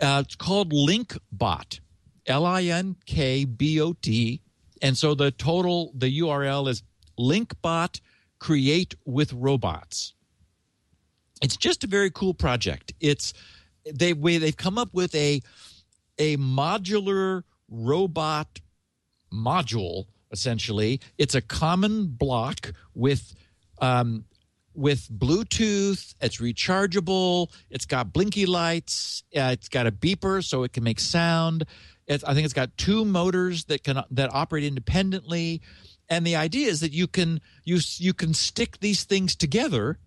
Uh, it's called LinkBot L I N K B O T. And so the total, the URL is linkbot create with robots. It's just a very cool project. It's they they've come up with a a modular robot module essentially. It's a common block with um, with Bluetooth. It's rechargeable. It's got blinky lights. Uh, it's got a beeper so it can make sound. It's, I think it's got two motors that can that operate independently, and the idea is that you can you you can stick these things together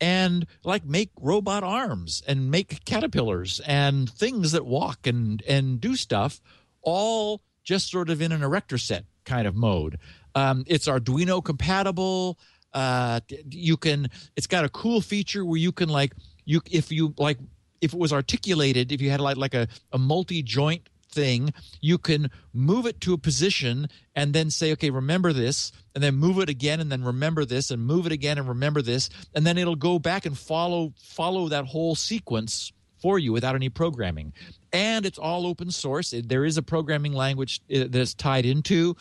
and like make robot arms and make caterpillars and things that walk and and do stuff all just sort of in an erector set kind of mode. Um, it's arduino compatible. Uh, you can it's got a cool feature where you can like you if you like if it was articulated if you had like like a, a multi joint thing, you can move it to a position and then say, okay, remember this, and then move it again and then remember this and move it again and remember this, and then it'll go back and follow follow that whole sequence for you without any programming. And it's all open source. There is a programming language uh, that's tied into.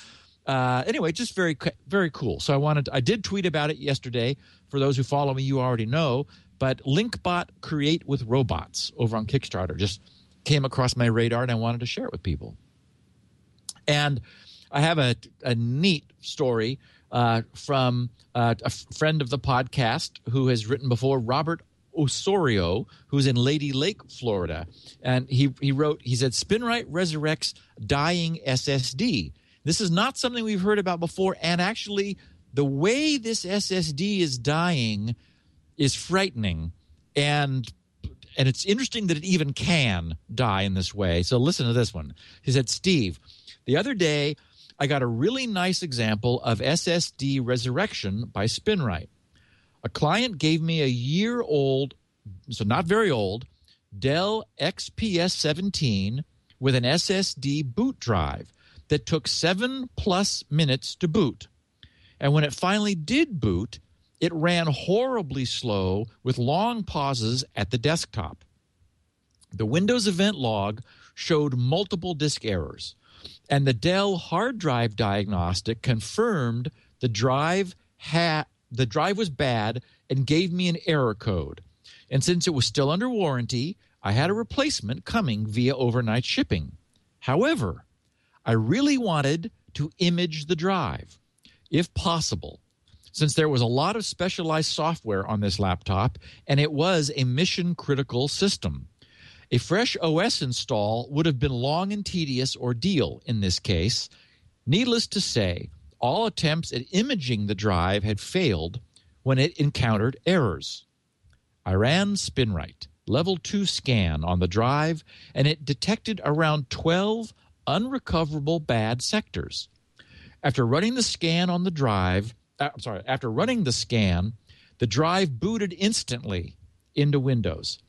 Uh, anyway, just very very cool. So I wanted I did tweet about it yesterday. For those who follow me, you already know. But Linkbot create with robots over on Kickstarter. Just came across my radar and I wanted to share it with people. And I have a, a neat story uh, from uh, a friend of the podcast who has written before, Robert Osorio, who's in Lady Lake, Florida. And he, he wrote, he said, Spinrite resurrects dying SSD. This is not something we've heard about before. And actually, the way this SSD is dying is frightening. And and it's interesting that it even can die in this way. So listen to this one. He said, Steve, the other day I got a really nice example of SSD resurrection by Spinrite. A client gave me a year old so not very old, Dell XPS 17 with an SSD boot drive that took seven plus minutes to boot. And when it finally did boot, it ran horribly slow with long pauses at the desktop. The Windows event log showed multiple disk errors, and the Dell hard drive diagnostic confirmed the drive had the drive was bad and gave me an error code. And since it was still under warranty, I had a replacement coming via overnight shipping. However, I really wanted to image the drive, if possible, since there was a lot of specialized software on this laptop and it was a mission critical system. A fresh OS install would have been long and tedious ordeal in this case. Needless to say, all attempts at imaging the drive had failed when it encountered errors. I ran SpinRite level 2 scan on the drive and it detected around 12 unrecoverable bad sectors. After running the scan on the drive, uh, I'm sorry, after running the scan, the drive booted instantly into Windows.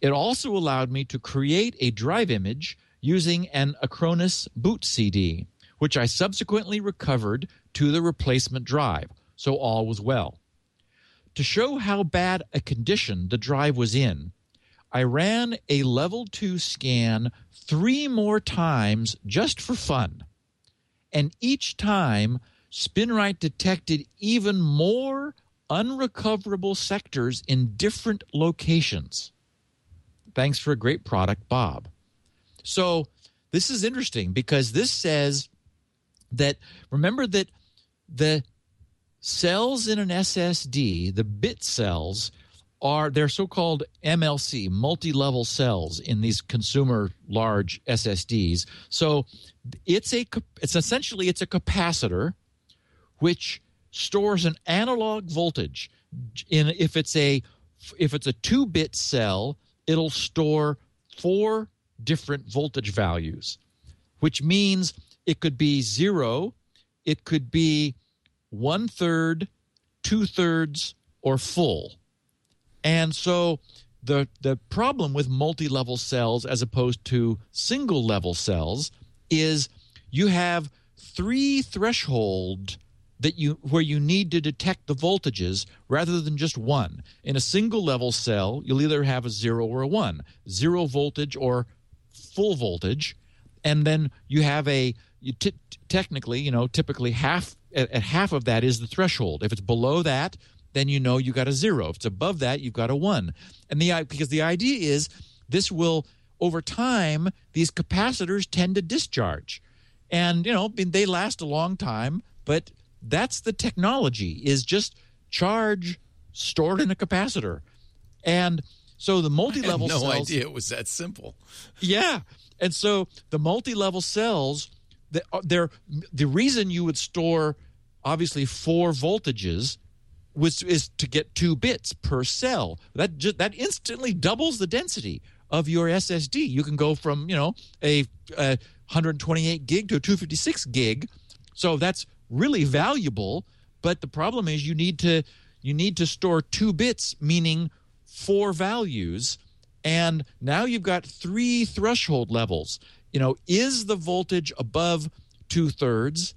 It also allowed me to create a drive image using an Acronis boot CD, which I subsequently recovered to the replacement drive, so all was well. To show how bad a condition the drive was in, I ran a level two scan three more times just for fun. And each time, SpinRite detected even more unrecoverable sectors in different locations. Thanks for a great product, Bob. So, this is interesting because this says that remember that the cells in an SSD, the bit cells, are they're so-called MLC, multi-level cells in these consumer large SSDs. So it's a it's essentially it's a capacitor which stores an analog voltage in if it's a if it's a 2-bit cell, it'll store four different voltage values, which means it could be 0, it could be one third, two thirds, or full. And so the the problem with multi-level cells as opposed to single level cells is you have three threshold that you where you need to detect the voltages rather than just one. In a single level cell, you'll either have a 0 or a one, zero voltage or full voltage, and then you have a you t- technically, you know, typically half at, at half of that is the threshold. If it's below that, then you know you got a zero. If it's above that, you've got a one. And the because the idea is this will over time these capacitors tend to discharge, and you know they last a long time. But that's the technology is just charge stored in a capacitor, and so the multi-level no cells, idea it was that simple. Yeah, and so the multi-level cells, Uh, they're the reason you would store obviously four voltages was is to get two bits per cell. That just, that instantly doubles the density of your SSD. You can go from you know a, a 128 gig to a 256 gig, so that's really valuable. But the problem is you need to you need to store two bits, meaning four values, and now you've got three threshold levels. You know, is the voltage above two thirds?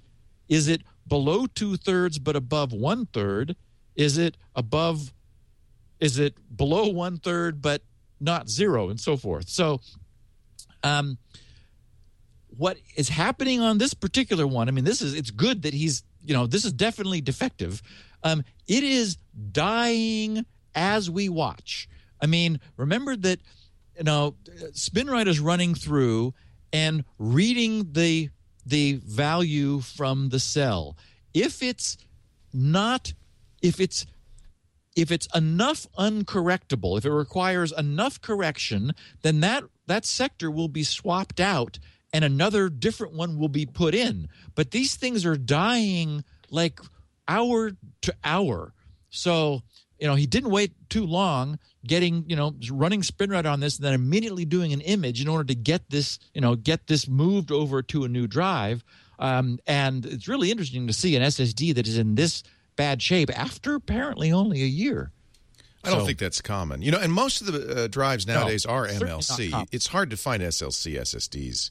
Is it below two thirds but above one third? Is it above? Is it below one third but not zero, and so forth? So, um, what is happening on this particular one? I mean, this is it's good that he's you know this is definitely defective. Um, it is dying as we watch. I mean, remember that you know SpinRite is running through and reading the the value from the cell. If it's not if it's if it's enough uncorrectable, if it requires enough correction, then that that sector will be swapped out and another different one will be put in. But these things are dying like hour to hour. So, you know, he didn't wait too long getting, you know, running spin SpinRite on this and then immediately doing an image in order to get this, you know, get this moved over to a new drive. Um, and it's really interesting to see an SSD that is in this bad shape after apparently only a year. I don't So- think that's common. You know, and most of the uh, drives nowadays are MLC. It's hard to find SLC SSDs.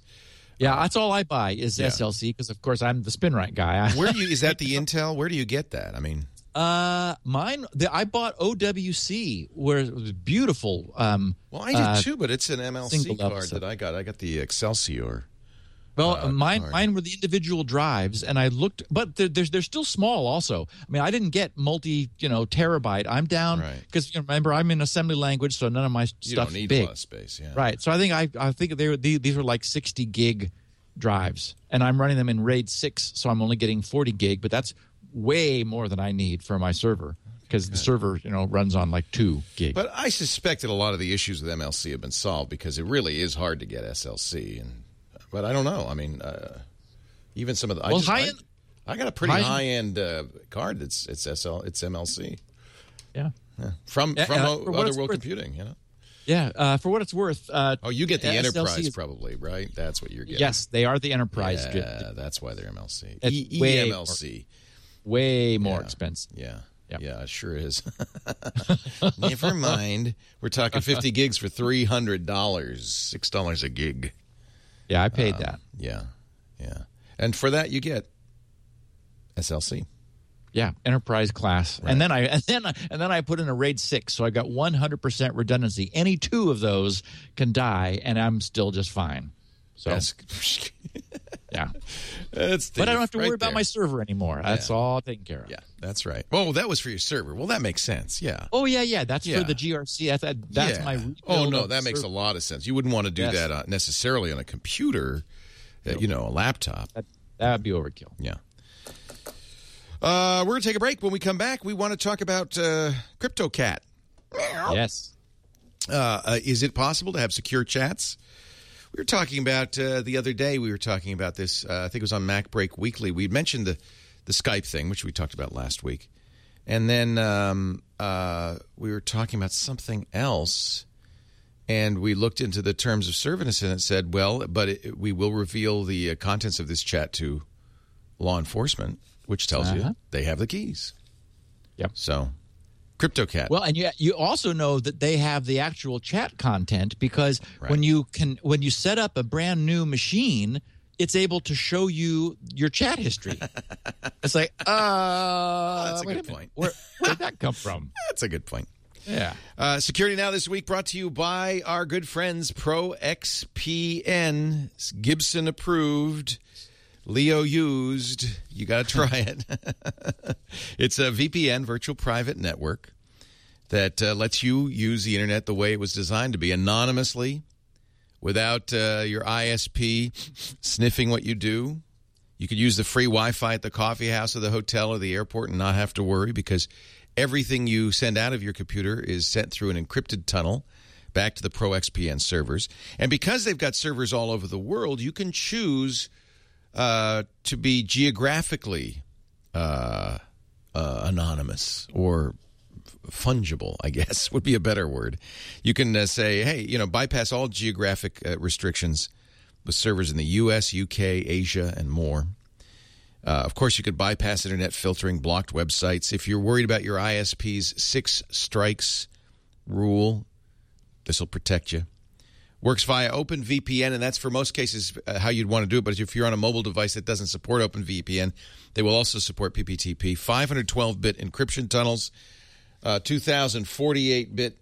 Yeah, that's all I buy is Yeah. SLC because, of course, I'm the spin SpinRite guy. (laughs) Where do you is that the Intel? Where do you get that? I mean, Uh, mine. The, I bought OWC, where it was beautiful. Um, well, I did uh, too, but it's an MLC card episode. that I got. I got the Accelsior. Well, uh, mine card. mine were the individual drives, and I looked, but they're, they're they're still small. Also, I mean, I didn't get multi, you know, terabyte. I'm down Right. because you know, remember I'm in assembly language, so none of my You stuff's don't need big. a lot of space. Yeah. Right. So I think I I think they were the- these were like 60 gig drives, and I'm running them in RAID six, so I'm only getting 40 gig, but that's way more than I need for my server because the server you know runs on like two gigs. But I suspect that a lot of the issues with MLC have been solved because it really is hard to get SLC. And but I don't know. I mean, uh, even some of the I Well, just- I- high-end- I, got a pretty high-end- high end uh, card. That's it's SL. It's MLC yeah. from Yeah, from uh, for what other world computing. You know. Yeah. Uh, for what it's worth. Uh, Oh, you get the SLC enterprise is- probably, right? That's what you're getting. Yes, they are the enterprise. Yeah, that's why they're MLC. E- EMLC. Way more Yeah. expensive. Yeah. Yep. Yeah, it sure is. (laughs) Never mind. We're talking 50 gigs for $300, $6 a gig. Yeah, I Um, paid that. Yeah. Yeah. And for that you get SLC. Yeah, enterprise class, and then I (laughs) and then I, and then I put in a RAID six, so I got one hundred percent redundancy. Any two of those can die, and I'm still just fine. So That's, (laughs) yeah, that's but I don't have to right worry about there. my server anymore. That's all taken care of. Yeah, that's right. Oh, that was for your server. Well, that makes sense. Yeah. Oh yeah, yeah. That's Yeah. for the GRC. That's, that, that's Yeah. my. Oh no, that makes a lot of sense. You wouldn't want to do Yes. that uh, necessarily on a computer, uh, you know, a laptop. That would be overkill. Yeah. Uh, we're going to take a break. When we come back, we want to talk about uh, CryptoCat. Yes. Uh, uh, is it possible to have secure chats? We were talking about uh, the other day. We were talking about this. Uh, I think it was on Mac Break Weekly. We mentioned the the Skype thing, which we talked about last week, and then um, uh, we were talking about something else. And we looked into the terms of service, and it said, "Well, but it, we will reveal the uh, contents of this chat to law enforcement, which tells Uh-huh. you they have the keys." Yep. So, CryptoCat. Well, and you you also know that they have the actual chat content because Right. when you can when you set up a brand new machine, it's able to show you your chat history. (laughs) it's like, uh, That's a good minute. point. Where, where did that come from? (laughs) That's a good point. Yeah. Uh, Security Now this week brought to you by our good friends Pro XPN. It's Gibson approved. Leo used. You got to try it. (laughs) it's a VPN, virtual private network, that uh, lets you use the internet the way it was designed to be anonymously, without uh, your ISP sniffing what you do. You could use the free Wi Fi at the coffee house or the hotel or the airport and not have to worry because everything you send out of your computer is sent through an encrypted tunnel back to the Pro XPN servers. And because they've got servers all over the world, you can choose uh, to be geographically uh, uh, anonymous or fungible, I guess (laughs) would be a better word. You can uh, say, hey, you know, bypass all geographic uh, restrictions with servers in the U.S., U.K., Asia, and more. Uh, of course, you could bypass internet filtering, blocked websites. If you're worried about your ISP's six strikes rule, this will protect you. Works via OpenVPN, and that's for most cases uh, how you'd want to do it. But if you're on a mobile device that doesn't support OpenVPN, they will also support PPTP. 512 bit encryption tunnels, uh, 2048 bit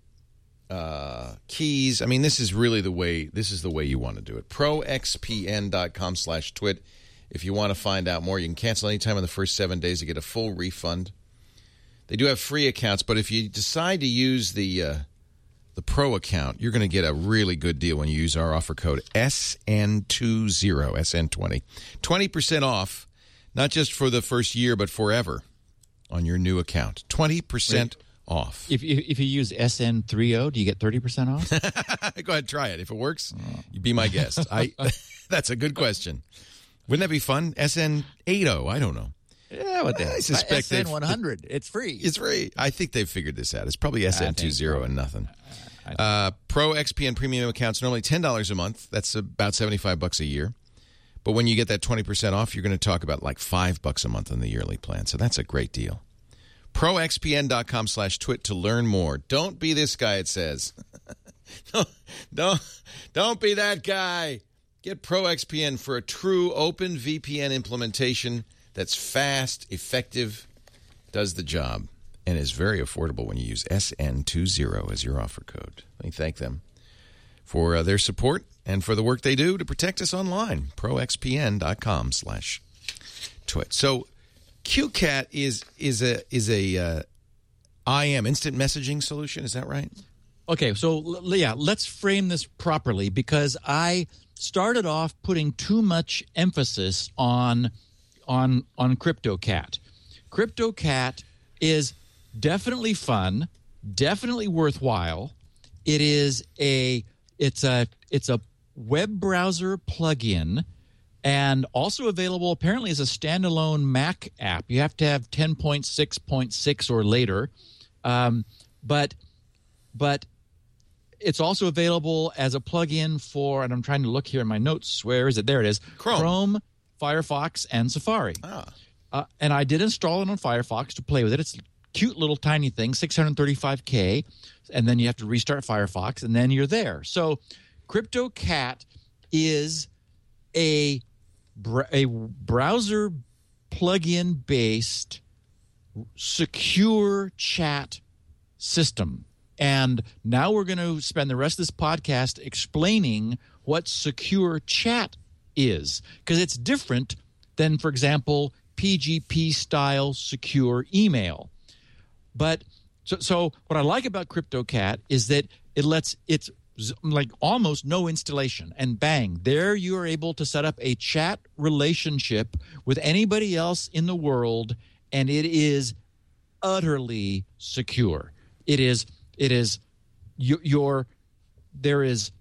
uh, keys. I mean, this is really the way. This is the way you want to do it. ProXPN.com slash twit. If you want to find out more, you can cancel anytime in the first seven days to get a full refund. They do have free accounts, but if you decide to use the uh, the pro account, you're going to get a really good deal when you use our offer code SN20 SN20. 20% off, not just for the first year, but forever on your new account. 20% off. If, if if you use SN30, do you get 30% off? (laughs) Go ahead, try it. If it works, you be my guest. I. (laughs) That's a good question. Wouldn't that be fun? SN80. I don't know. yeah, what the I suspect they've- SN100. It's free. It's free. I think they've figured this out. It's probably SN20 so. and nothing. Uh, Pro XPN premium accounts normally ten dollars a month. That's about seventy five bucks a year. But when you get that twenty percent off, you're going to talk about like five bucks a month on the yearly plan. So that's a great deal. ProXPN.com slash twit to learn more. Don't be this guy, it says. (laughs) don't, don't, be that guy. Get ProXPN for a true open VPN implementation that's fast, effective, does the job, and is very affordable when you use SN20 as your offer code. Let me thank them for uh, their support and for the work they do to protect us online. ProXPN.com slash twit. So QCat is is a is a uh, IM instant messaging solution. Is that right? Okay, so yeah, let's frame this properly because I started off putting too much emphasis on on on CryptoCat. CryptoCat is definitely fun, definitely worthwhile. It is a it's a it's a web browser plugin and also available apparently as a standalone Mac app. You have to have 10.6.6 or later. Um, but but it's also available as a plugin for, and I'm trying to look here in my notes. Where is it? There it is. Chrome, Chrome Firefox, and Safari. Ah. Uh, and I did install it on Firefox to play with it. It's a cute little tiny thing, 635K. And then you have to restart Firefox, and then you're there. So CryptoCat is a, a browser plugin based secure chat system and now we're going to spend the rest of this podcast explaining what secure chat is, because it's different than, for example, PGP style secure email. But so, so what I like about CryptoCat is that it lets it's like almost no installation and bang there you are able to set up a chat relationship with anybody else in the world and it is utterly secure it is it is your there is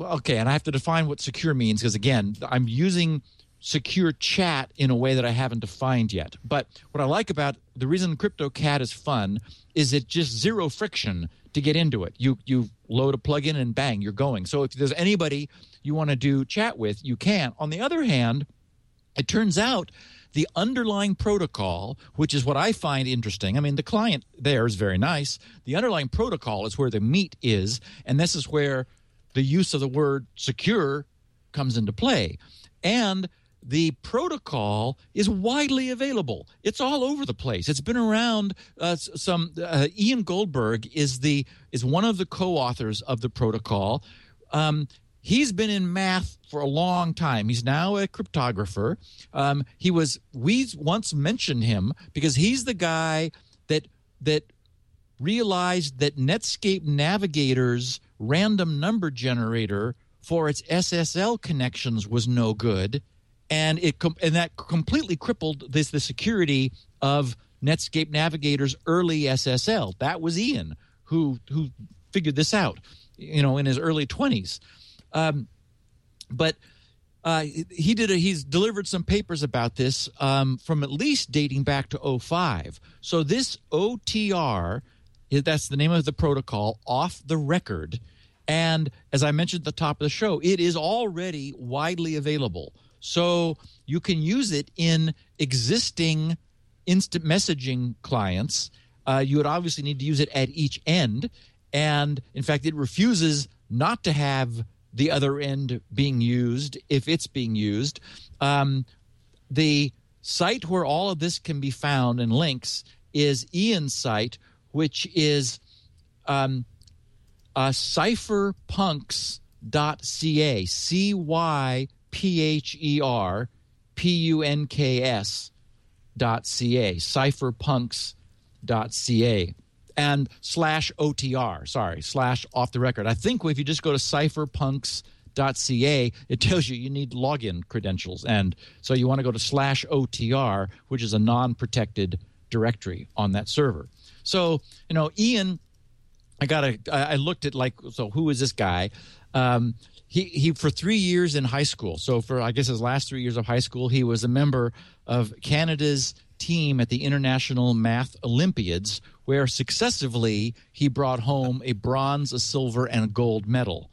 okay, and I have to define what secure means because again, I'm using secure chat in a way that I haven't defined yet. But what I like about the reason CryptoCat is fun is it just zero friction to get into it. You you load a plugin and bang, you're going. So if there's anybody you want to do chat with, you can. On the other hand, it turns out the underlying protocol, which is what I find interesting. I mean, the client there is very nice. The underlying protocol is where the meat is, and this is where the use of the word secure comes into play. And the protocol is widely available. It's all over the place. It's been around. Uh, some uh, Ian Goldberg is the is one of the co-authors of the protocol. Um, he's been in math for a long time. He's now a cryptographer. Um, he was we once mentioned him because he's the guy that that realized that Netscape Navigator's random number generator for its SSL connections was no good, and it and that completely crippled this the security of Netscape Navigator's early SSL. That was Ian who who figured this out, you know, in his early twenties. Um, but uh, he did a, he's delivered some papers about this um, from at least dating back to 05. So this OTR, that's the name of the protocol, off the record. And as I mentioned at the top of the show, it is already widely available. So you can use it in existing instant messaging clients. Uh, you would obviously need to use it at each end. And in fact, it refuses not to have the other end being used if it's being used. Um, the site where all of this can be found and links is Ian's site, which is um, uh, cypherpunks.ca, C Y P H E R P U N K S dot ca, cypherpunks dot C A, and slash OTR, sorry, slash off the record. I think if you just go to cypherpunks dot .ca it tells you you need login credentials. And so you want to go to slash OTR, which is a non protected directory on that server. So, you know, Ian, I got a, I looked at like, so who is this guy? Um, he, he for three years in high school. So for I guess his last three years of high school, he was a member of Canada's team at the International Math Olympiads, where successively he brought home a bronze, a silver, and a gold medal.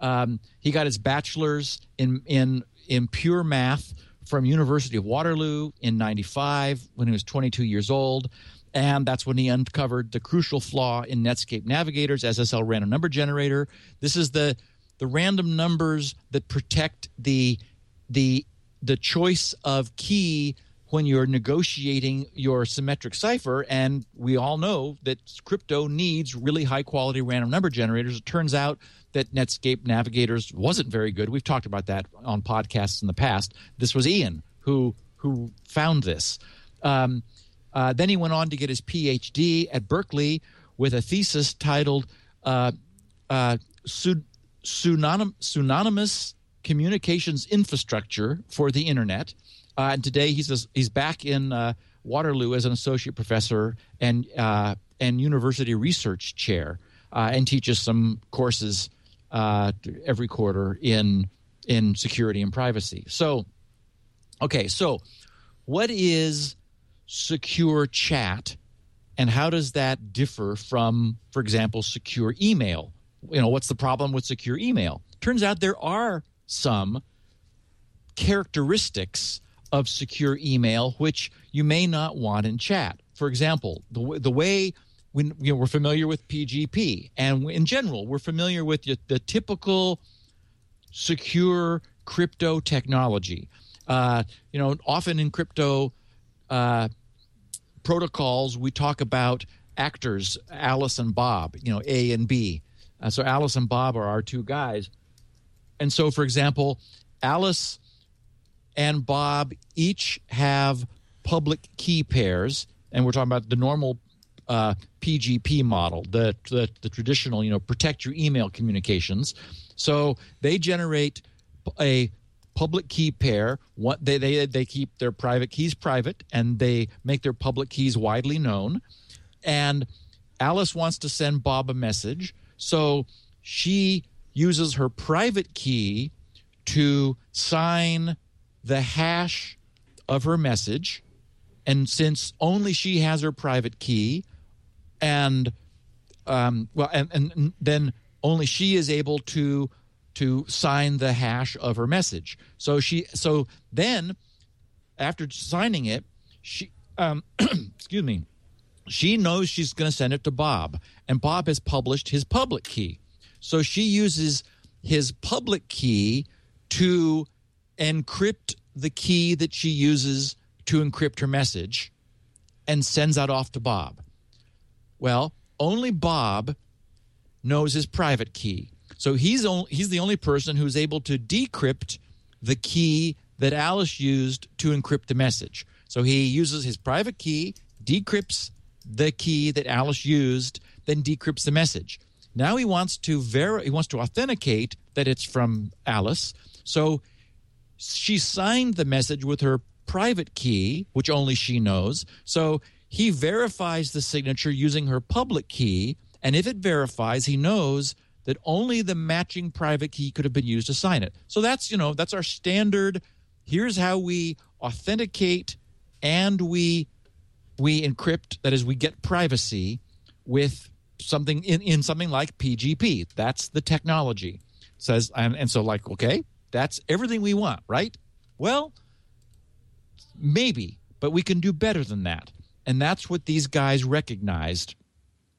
Um, he got his bachelor's in in in pure math from University of Waterloo in 95 when he was 22 years old. And that's when he uncovered the crucial flaw in Netscape Navigator's. SSL random number generator. This is the the random numbers that protect the the the choice of key when you're negotiating your symmetric cipher. And we all know that crypto needs really high quality random number generators. It turns out that netscape navigators wasn't very good. We've talked about that on podcasts in the past. This was ian who who found this. Um, uh, then he went on to get his phd at berkeley with a thesis titled uh, uh, pseudonymous communications infrastructure for the internet. Uh, and today he's a, he's back in uh, Waterloo as an associate professor and and university research chair, and teaches some courses every quarter in in security and privacy. So, okay, so what is secure chat, and how does that differ from, for example, secure email? You know, what's the problem with secure email? Turns out there are some characteristics of secure email which you may not want in chat. For example, the, the way when you know, we're familiar with PGP, and in general, we're familiar with the, the typical secure crypto technology. Uh, you know, often in crypto uh, protocols, we talk about actors, Alice and Bob, you know, A and B. Uh, so Alice and Bob are our two guys. And so, for example, Alice and Bob each have public key pairs, and we're talking about the normal uh, PGP model, the, the the traditional, you know, protect your email communications. So they generate a public key pair. What they they they keep their private keys private, and they make their public keys widely known. And Alice wants to send Bob a message, so she uses her private key to sign the hash of her message. And since only she has her private key, and um, well, and, and then only she is able to to sign the hash of her message. So she so then after signing it, she um, (clears throat) excuse me, she knows she's going to send it to Bob, and Bob has published his public key. So she uses his public key to encrypt the key that she uses to encrypt her message and sends that off to Bob. Well, only Bob knows his private key. So he's he's the only person who's able to decrypt the key that Alice used to encrypt the message. So he uses his private key, decrypts the key that Alice used, then decrypts the message. Now he wants to ver- he wants to authenticate that it's from Alice. So she signed the message with her private key, which only she knows. So he verifies the signature using her public key, and if it verifies, he knows that only the matching private key could have been used to sign it. So that's, you know, that's our standard here's how we authenticate and we we encrypt that is we get privacy with something in, in something like PGP. That's the technology. Says and, and so like, okay, that's everything we want, right? Well, maybe, but we can do better than that. And that's what these guys recognized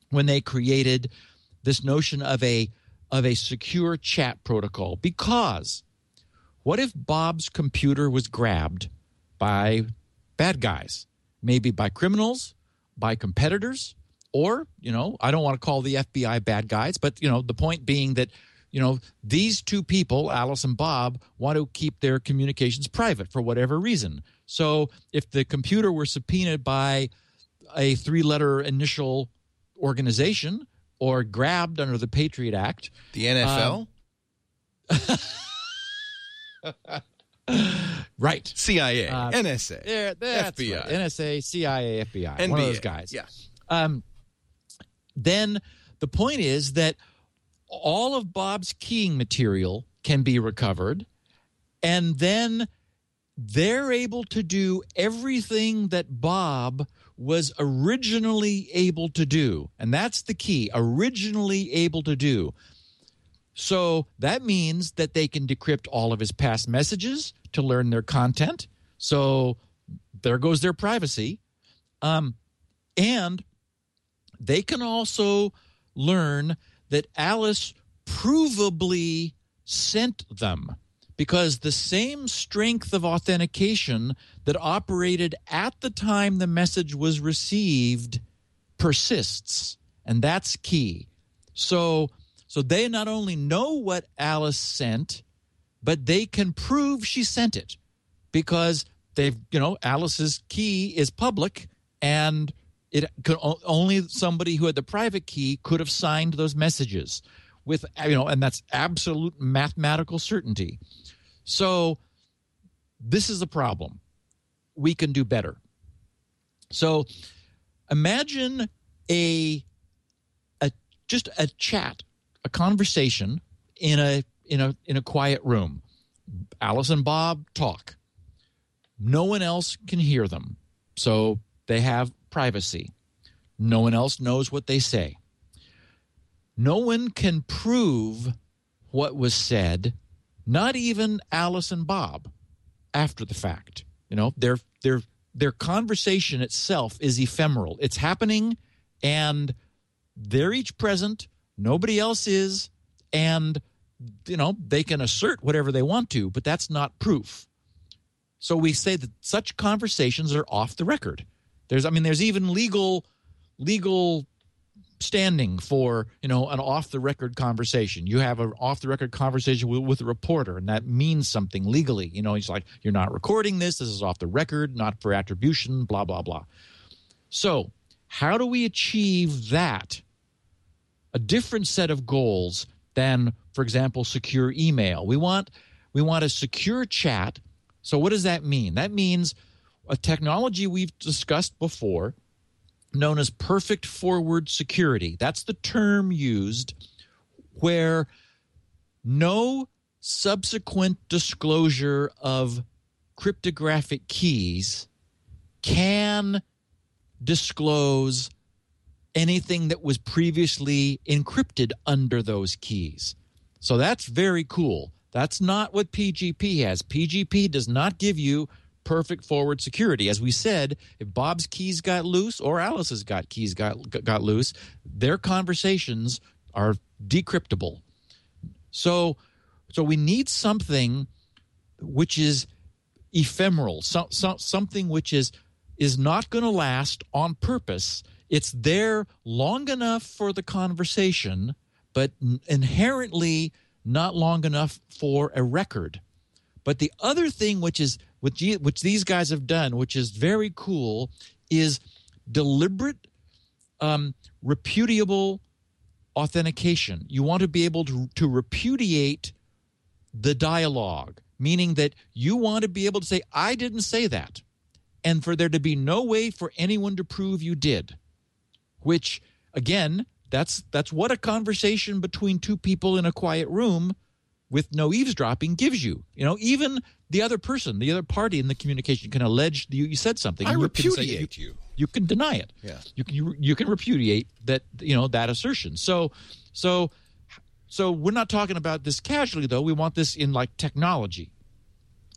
when they created this notion of a of a secure chat protocol. Because what if Bob's computer was grabbed by bad guys, maybe by criminals, by competitors, or you know i don't want to call the fbi bad guys but you know the point being that you know these two people alice and bob want to keep their communications private for whatever reason. So if the computer were subpoenaed by a three letter initial organization or grabbed under the patriot act. The nfl um, (laughs) right. Cia uh, nsa yeah, fbi right. nsa cia fbi NBA. one of those guys. yeah. Um, then the point is that all of Bob's keying material can be recovered, and then they're able to do everything that Bob was originally able to do. And that's the key originally able to do. So that means that they can decrypt all of his past messages to learn their content. So there goes their privacy. Um, and they can also learn that Alice provably sent them because the same strength of authentication that operated at the time the message was received persists and that's key. So so they not only know what alice sent but they can prove she sent it. Because they've you know alice's key is public and it could only somebody who had the private key could have signed those messages with you know and that's absolute mathematical certainty so this is a problem. We can do better. So imagine a a just a chat a conversation in a in a in a quiet room. Alice and bob talk. No one else can hear them. So they have privacy. No one else knows what they say. No one can prove what was said not even alice and bob after the fact you know? Their their their conversation itself is ephemeral. It's happening and they're each present nobody else is and you know they can assert whatever they want to but that's not proof. So we say that such conversations are off the record. There's i mean there's even legal legal standing for you know an off the record conversation. You have an off the record conversation with, with, a reporter and that means something legally. You know he's like you're not recording this. This is off the record not for attribution blah blah blah. So how do we achieve that? A different set of goals than for example secure email. We want we want a secure chat. So what does that mean? That means a technology we've discussed before known as perfect forward security. That's the term used where no subsequent disclosure of cryptographic keys can disclose anything that was previously encrypted under those keys. So that's very cool. That's not what PGP has. PGP does not give you perfect forward security. As we said, if Bob's keys got loose or Alice's got keys got got loose, their conversations are decryptable. So so we need something which is ephemeral, so, so, something which is is not going to last on purpose. It's there long enough for the conversation, but inherently not long enough for a record. But the other thing which is which, which these guys have done, which is very cool, is deliberate, um, repudiable authentication. You want to be able to, to repudiate the dialogue, meaning that you want to be able to say, I didn't say that. And for there to be no way for anyone to prove you did, which again, that's that's what a conversation between two people in a quiet room with no eavesdropping gives you. You know, even the other person, the other party in the communication can allege you, you said something. I you repudiate can you, you. You can deny it. Yeah. You can you, you can repudiate that you know that assertion. So so so we're not talking about this casually though. We want this in like technology.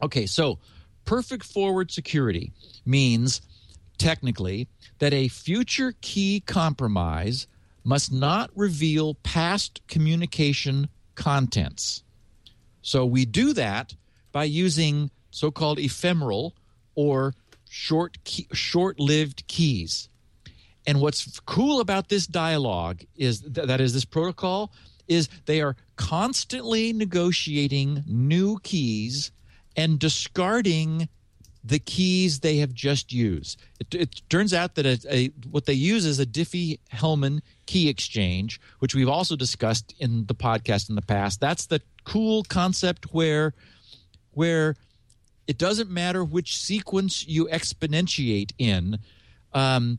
Okay, so perfect forward security means technically that a future key compromise must not reveal past communication contents. So we do that by using so-called ephemeral or short key, short-lived keys. And what's cool about this dialogue is th- that is this protocol is they are constantly negotiating new keys and discarding the keys they have just used. It, it turns out that a, a, what they use is a Diffie-Hellman key exchange, which we've also discussed in the podcast in the past. That's the cool concept where where it doesn't matter which sequence you exponentiate in. Um,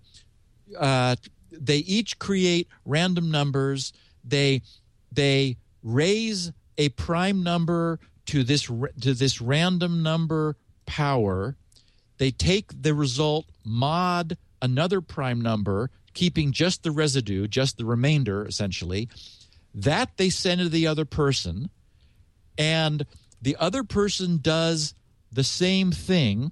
uh, they each create random numbers. They they raise a prime number to this to this random number power. They take the result mod another prime number, keeping just the residue, just the remainder, essentially. That they send to the other person, and the other person does the same thing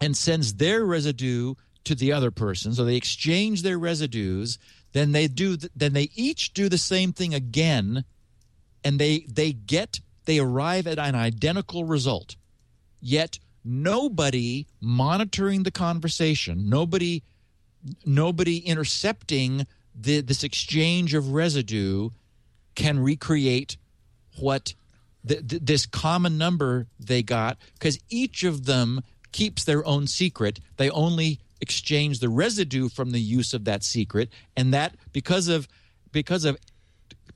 and sends their residue to the other person. So they exchange their residues. Then they do. th- Then they each do the same thing again, and they they get they arrive at an identical result. Yet nobody monitoring the conversation, nobody nobody intercepting the, this exchange of residue can recreate what th- th- this common number they got because each of them keeps their own secret. They only exchange the residue from the use of that secret and that because of because of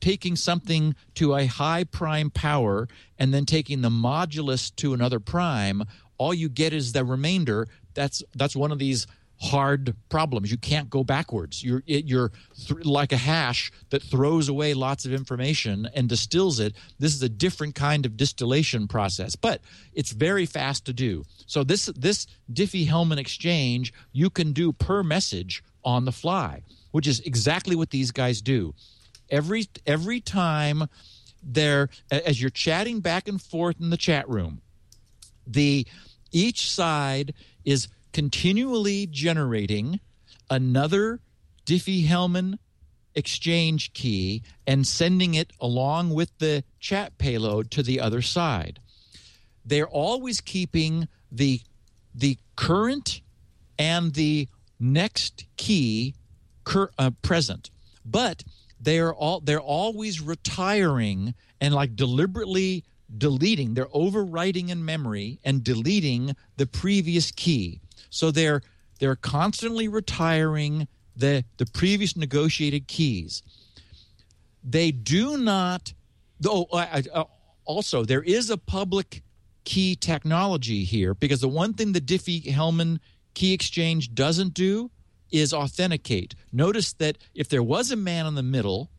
taking something to a high prime power and then taking the modulus to another prime all you get is the remainder. That's that's one of these hard problems. You can't go backwards. You're it, you're th- like a hash that throws away lots of information and distills it. This is a different kind of distillation process but it's very fast to do. So this this diffie-hellman exchange you can do per message on the fly which is exactly what these guys do. Every every time they're as you're chatting back and forth in the chat room the each side is continually generating another Diffie-Hellman exchange key and sending it along with the chat payload to the other side. They're always keeping the the current and the next key cur- uh, present, but they are all they're always retiring and like deliberately deleting. They're overwriting in memory and deleting the previous key. So they're they're constantly retiring the the previous negotiated keys. They do not. Oh, I, I, uh, also there is a public key technology here because the one thing the Diffie-Hellman key exchange doesn't do is authenticate. Notice that if there was a man in the middle,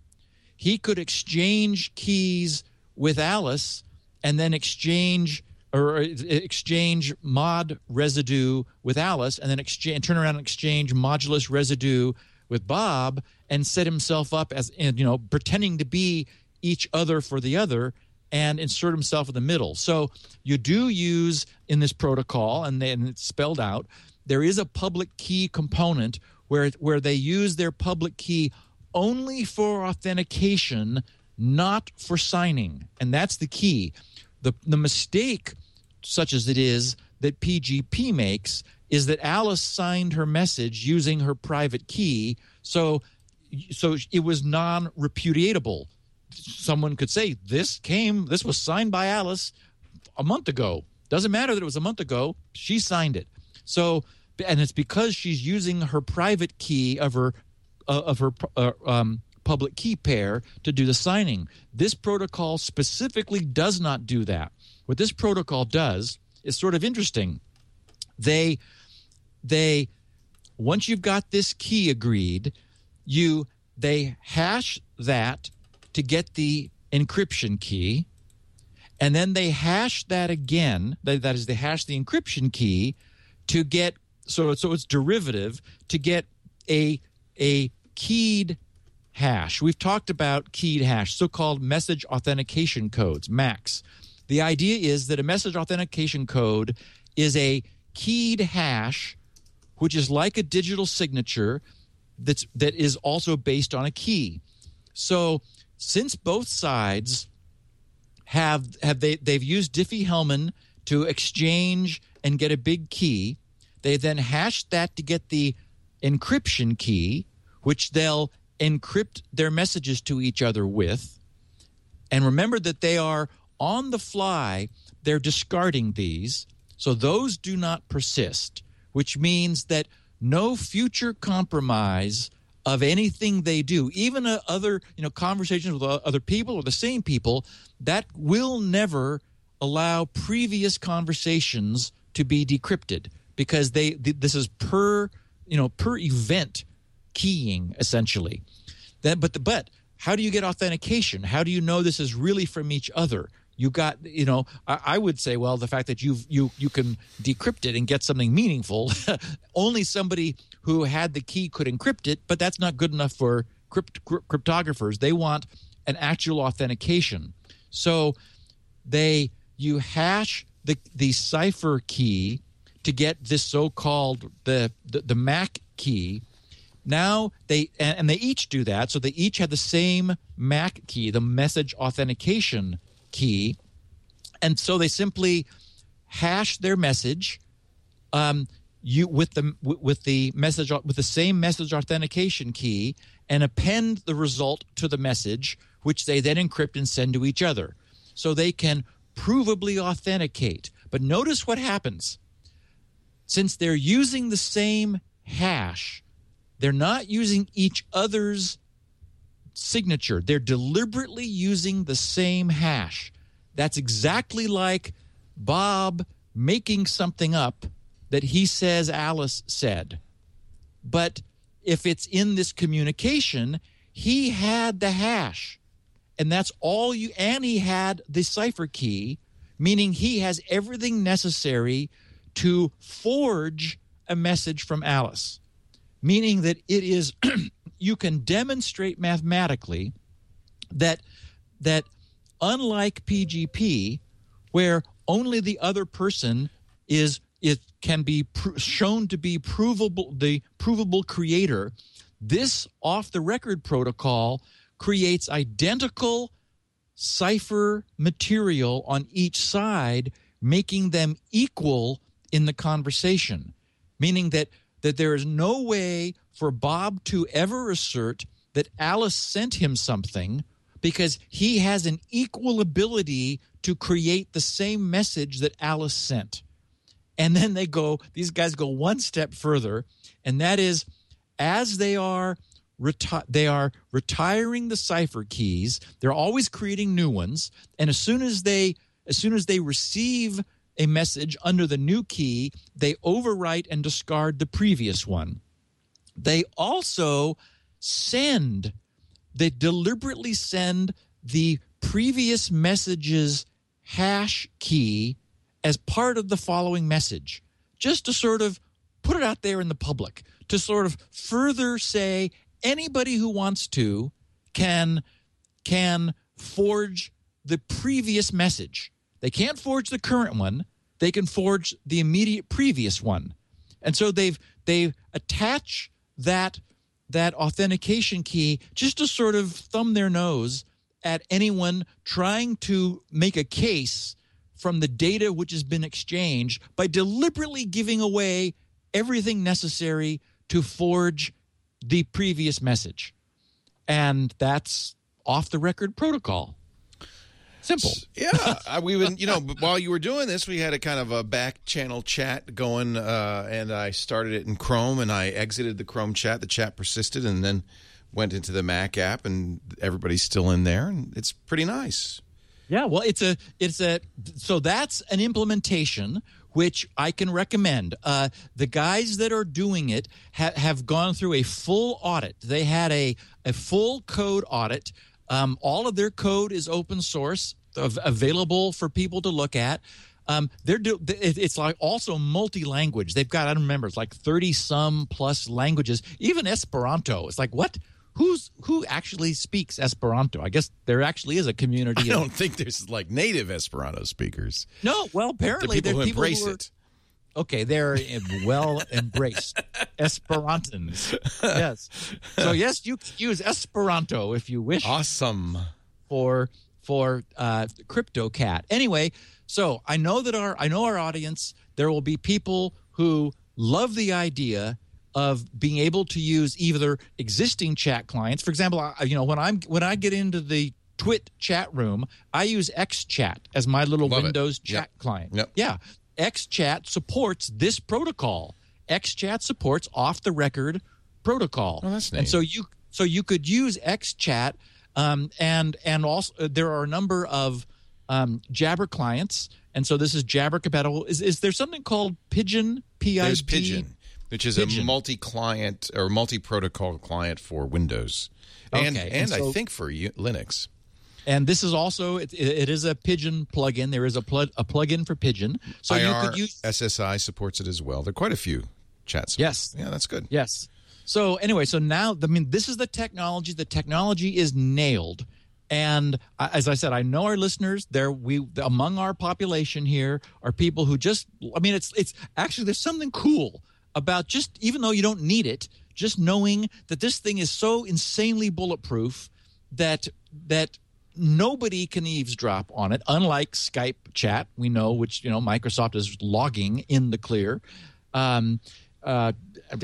he could exchange keys with Alice and then exchange or uh, exchange mod residue with Alice and then exchange turn around and exchange modulus residue with Bob and set himself up as and you know pretending to be each other for the other and insert himself in the middle. So you do use in this protocol and then it's spelled out there is a public key component where where they use their public key only for authentication not for signing and that's the key the the mistake such as it is that PGP makes is that Alice signed her message using her private key so so it was non-repudiatable. Someone could say this came this was signed by Alice a month ago. Doesn't matter that it was a month ago she signed it. So and it's because she's using her private key of her uh, of her uh, um, public key pair to do the signing. This protocol specifically does not do that. What this protocol does is sort of interesting. They they once you've got this key agreed, you they hash that to get the encryption key, and then they hash that again. That, is, they hash the encryption key to get so so it's derivative to get a a keyed hash. We've talked about keyed hash, so-called message authentication codes, MACs. The idea is that a message authentication code is a keyed hash which is like a digital signature that's that is also based on a key. So since both sides have have they they've used Diffie-Hellman to exchange and get a big key, they then hash that to get the encryption key, which they'll encrypt their messages to each other with. And remember that they are on the fly, they're discarding these. So those do not persist, which means that no future compromise of anything they do, even other you know conversations with other people or the same people, that will never allow previous conversations to be decrypted because they th- this is per you know per event keying essentially. Then, but the, but how do you get authentication? How do you know this is really from each other? You got you know I, I would say well the fact that you you you can decrypt it and get something meaningful. (laughs) only somebody who had the key could encrypt it, but that's not good enough for crypt, cryptographers. They want an actual authentication. So they you hash the the cipher key to get this so-called the the, the MAC key. Now they and, and they each do that, so they each have the same MAC key, the message authentication key, and so they simply hash their message um, you with the with the message with the same message authentication key and append the result to the message which they then encrypt and send to each other. So they can provably authenticate. But notice what happens. Since they're using the same hash they're not using each other's signature they're deliberately using the same hash that's exactly like bob making something up that he says Alice said. But if it's in this communication, he had the hash. And that's all you, and he had the cipher key, meaning he has everything necessary to forge a message from Alice, meaning that it is, (clears throat) you can demonstrate mathematically that, that unlike PGP, where only the other person is it can be pr- shown to be provable the provable creator this off the record protocol creates identical cipher material on each side making them equal in the conversation. Meaning that that there is no way for bob to ever assert that alice sent him something because he has an equal ability to create the same message that alice sent. And then they go, these guys go one step further, and that is as they are reti- they are retiring the cipher keys, they're always creating new ones, and as soon as they as soon as they receive a message under the new key, they overwrite and discard the previous one. They also send, they deliberately send the previous message's hash key as part of the following message, just to sort of put it out there in the public, to sort of further say anybody who wants to can can forge the previous message. They can't forge the current one. They can forge the immediate previous one. And so they've they attach that that authentication key just to sort of thumb their nose at anyone trying to make a case from the data which has been exchanged by deliberately giving away everything necessary to forge the previous message. And that's off the record protocol. Simple. yeah, we would. You know, (laughs) while you were doing this, we had a kind of a back channel chat going, uh, and I started it in Chrome, and I exited the Chrome chat. The chat persisted, and then went into the Mac app, and everybody's still in there, and it's pretty nice. Yeah, well, it's a it's a so that's an implementation which I can recommend. Uh, the guys that are doing it ha- have gone through a full audit. They had a a full code audit. Um, all of their code is open source, available for people to look at. Um, they're do, it's like also multi-language. They've got I don't remember it's like thirty some plus languages, even Esperanto. It's like what? who's who actually speaks Esperanto? I guess there actually is a community. (laughs) I don't think there's like native Esperanto speakers. No, well, apparently the people there's people embrace who are, it. Okay, they're well embraced (laughs) Esperantans. Yes, so yes, you can use Esperanto if you wish Awesome. for for uh, CryptoCat. Anyway, so I know that our I know our audience. There will be people who love the idea of being able to use either existing chat clients. For example, I, you know when I'm when I get into the Twit chat room, I use XChat as my little Love it. Windows Yep. chat client. Yep. Yeah, XChat supports this protocol. XChat supports off the record protocol. Oh, that's And so you so you could use XChat um, and and also uh, there are a number of um, Jabber clients. And so this is Jabber compatible. Is is there something called Pidgin? P I There's Pidgin, which is Pidgin. a multi-client or multi-protocol client for Windows, and Okay, and, and so- I think for U- Linux. And this is also it, it is a Pidgin plugin. There is a plug a plugin for Pidgin, so you could use SSI supports it as well. There are quite a few chats. Yes. Yeah, that's good. yes. So anyway, so now I mean this is the technology. The technology is nailed. And as I said, I know our listeners. There, we among our population here are people who just. I mean, it's it's actually there's something cool about just even though you don't need it, just knowing that this thing is so insanely bulletproof that that nobody can eavesdrop on it. Unlike Skype chat, we know which you know Microsoft is logging in the clear. Um, uh,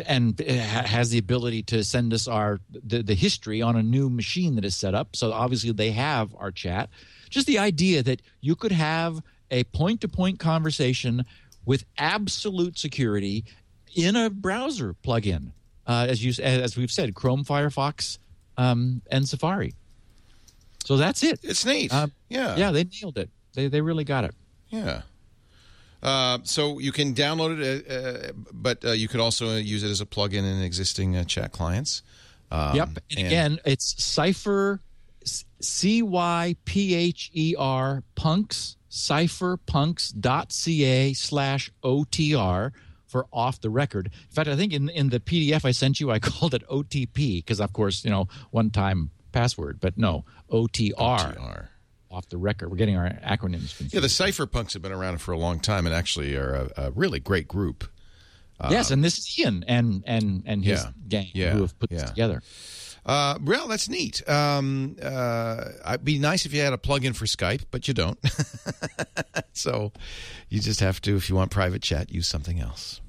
and has the ability to send us our the, the history on a new machine that is set up. So obviously they have our chat. Just the idea that you could have a point to point conversation with absolute security in a browser plugin, uh, as you as we've said, Chrome, Firefox, um, and Safari. So that's it. It's neat. Uh, yeah. yeah, they nailed it. They they really got it. Yeah. Uh, so you can download it, uh, uh, but uh, you could also use it as a plugin in existing uh, chat clients. Um, yep. And, and, again, it's Cypher, C Y P H E R, punks, cypherpunks.ca slash OTR for off the record. In fact, I think in, in the PDF I sent you, I (laughs) called it OTP because, of course, you know, one time password, but no, OTR. OTR off the record. We're getting our acronyms confused. Yeah, the cypherpunks have been around for a long time and actually are a, a really great group. yes, and this is Ian and and and his yeah, gang yeah, who have put yeah. this together. Uh, well, that's neat. Um, uh, it'd be nice if you had a plug-in for Skype, but you don't. (laughs) so you just have to, if you want private chat, use something else.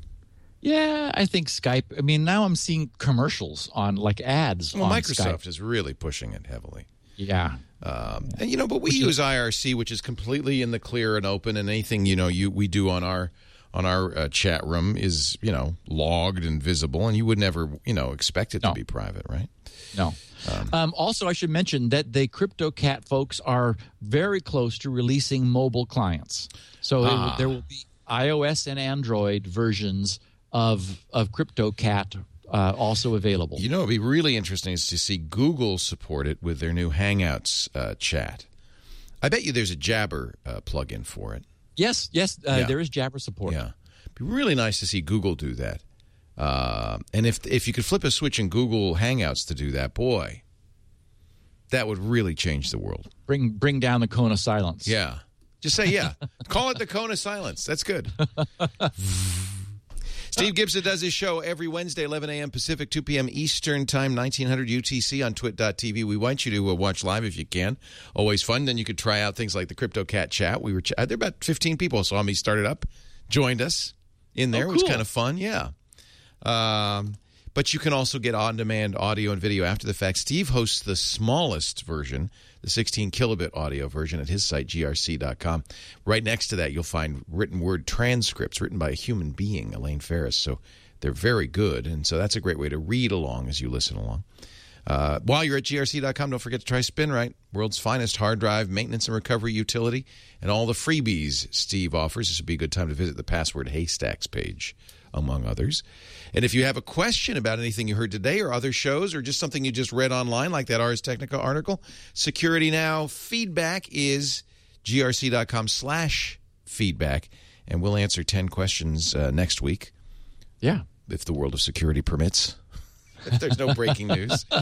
Yeah, I think Skype. I mean, now I'm seeing commercials on like ads. Well, Microsoft Skype. is really pushing it heavily. Yeah. Um, and you know, but we use IRC, which is completely in the clear and open, and anything you know you we do on our on our uh, chat room is you know logged and visible, and you would never you know expect it No. to be private, right? No. Um, also, I should mention that the CryptoCat folks are very close to releasing mobile clients. So it Ah. there will be iOS and Android versions of of CryptoCat uh, also available. You know, it'd be really interesting is to see Google support it with their new Hangouts uh, chat. I bet you there's a Jabber uh, plugin for it. yes, yes, uh, Yeah. there is Jabber support. Yeah, be really nice to see Google do that. Uh, and if if you could flip a switch in Google Hangouts to do that, boy, that would really change the world. Bring bring down the cone of silence. Yeah, just say yeah. (laughs) Call it the cone of silence. That's good. (laughs) Steve Gibson does his show every Wednesday, 11 a.m. Pacific, 2 p.m. Eastern Time, 1900 UTC on twit.tv. We want you to uh, watch live if you can. Always fun. Then you could try out things like the CryptoCat chat. We were ch- there about 15 people saw me started up, joined us in there. Oh, It was kind of fun. Yeah. Um, but you can also get on demand audio and video after the fact. Steve hosts the smallest version, the 16 kilobit audio version, at his site, grc.com. Right next to that, you'll find written word transcripts written by a human being, Elaine Farris. So they're very good. And so that's a great way to read along as you listen along. Uh, while you're at grc.com, don't forget to try SpinRite, world's finest hard drive maintenance and recovery utility, and all the freebies Steve offers. This would be a good time to visit the password haystacks page, among others. And if you have a question about anything you heard today or other shows or just something you just read online, like that Ars Technica article, Security Now feedback is grc.com slash feedback. And we'll answer 10 questions uh, next week Yeah. if the world of security permits. (laughs) there's no breaking news. (laughs)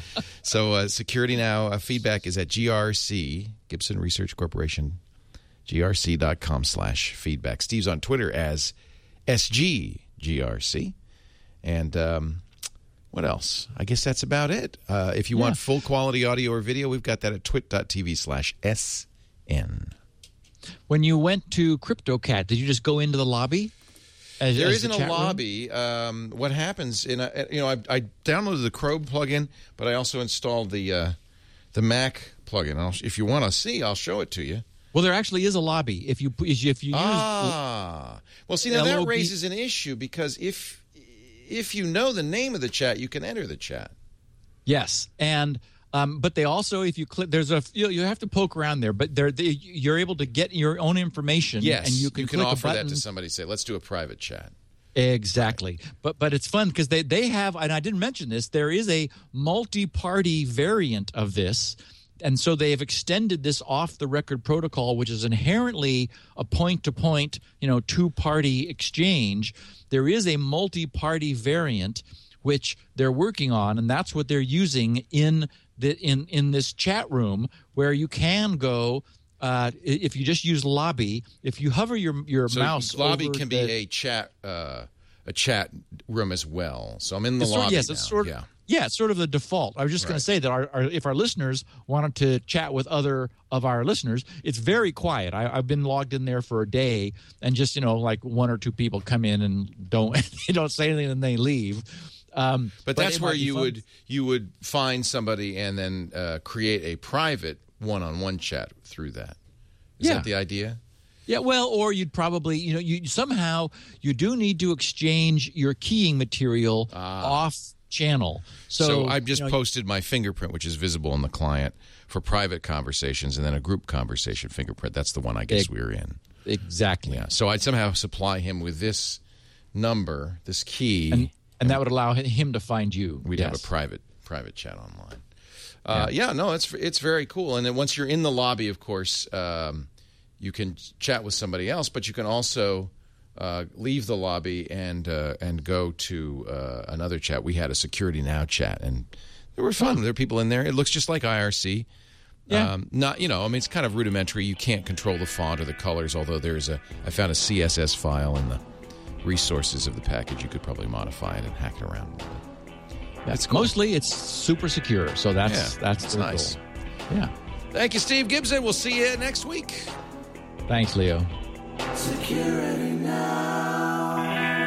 So, uh, Security Now uh, feedback is at GRC, Gibson Research Corporation, grc.com slash feedback. Steve's on Twitter as SGGRC. And um, what else? I guess that's about it. Uh, if you want full quality audio or video, we've got that at twit.tv slash SN. When you went to CryptoCat, did you just go into the lobby? As, There as the isn't a lobby. Um, what happens in a, you know I, I downloaded the Chrome plugin, but I also installed the uh, the Mac plugin. I'll, if you want to see, I'll show it to you. Well, there actually is a lobby. If you if you use Ah, well, see now that raises an issue because if if you know the name of the chat, you can enter the chat. Yes, and um, but they also, if you click, there's a you, you have to poke around there, but there they, you're able to get your own information. Yes, and you can, click offer a that to somebody. Say, let's do a private chat. Exactly, but but it's fun because they they have, and I didn't mention this. There is a multi-party variant of this. And so they have extended this off the record protocol, which is inherently a point to point, you know, two party exchange. There is a multi party variant which they're working on, and that's what they're using in that in in this chat room where you can go. Uh, if you just use lobby, if you hover your your So mouse, lobby can the- be a chat uh, a chat room as well. So I'm in the It's sort- lobby yes, now. it's sort of yeah. Yeah, it's sort of the default. I was just going to say that our, our if our listeners wanted to chat with other of our listeners, it's very quiet. I, I've been logged in there for a day, and just you know, like one or two people come in and don't (laughs) they don't say anything and they leave. Um, But that's where you fun. would you would find somebody and then uh, create a private one-on-one chat through that. Is Yeah. that the idea? Yeah, well, or you'd probably, you know, you somehow you do need to exchange your keying material off channel. So. So, I've just you know, posted my fingerprint, which is visible on the client for private conversations, and then a group conversation fingerprint. That's the one I guess Ex- we're in. exactly. Yeah. So I'd somehow supply him with this number, this key. And, and that would allow him to find you. We'd have a private private chat online. Uh, yeah. no, it's it's very cool. And then once you're in the lobby, of course, um, you can chat with somebody else, but you can also uh, leave the lobby and uh, and go to uh, another chat. We had a Security Now chat, and they were fun. There are people in there. It looks just like IRC. Yeah. Um, not you know, I mean, it's kind of rudimentary. You can't control the font or the colors. Although there's a, I found a CSS file in the resources of the package. You could probably modify it and hack it around a little bit. That's mostly it's super secure. So that's Yeah, that's it's nice. goal. Yeah. Thank you, Steve Gibson. We'll see you next week. Thanks, Leo. Security now.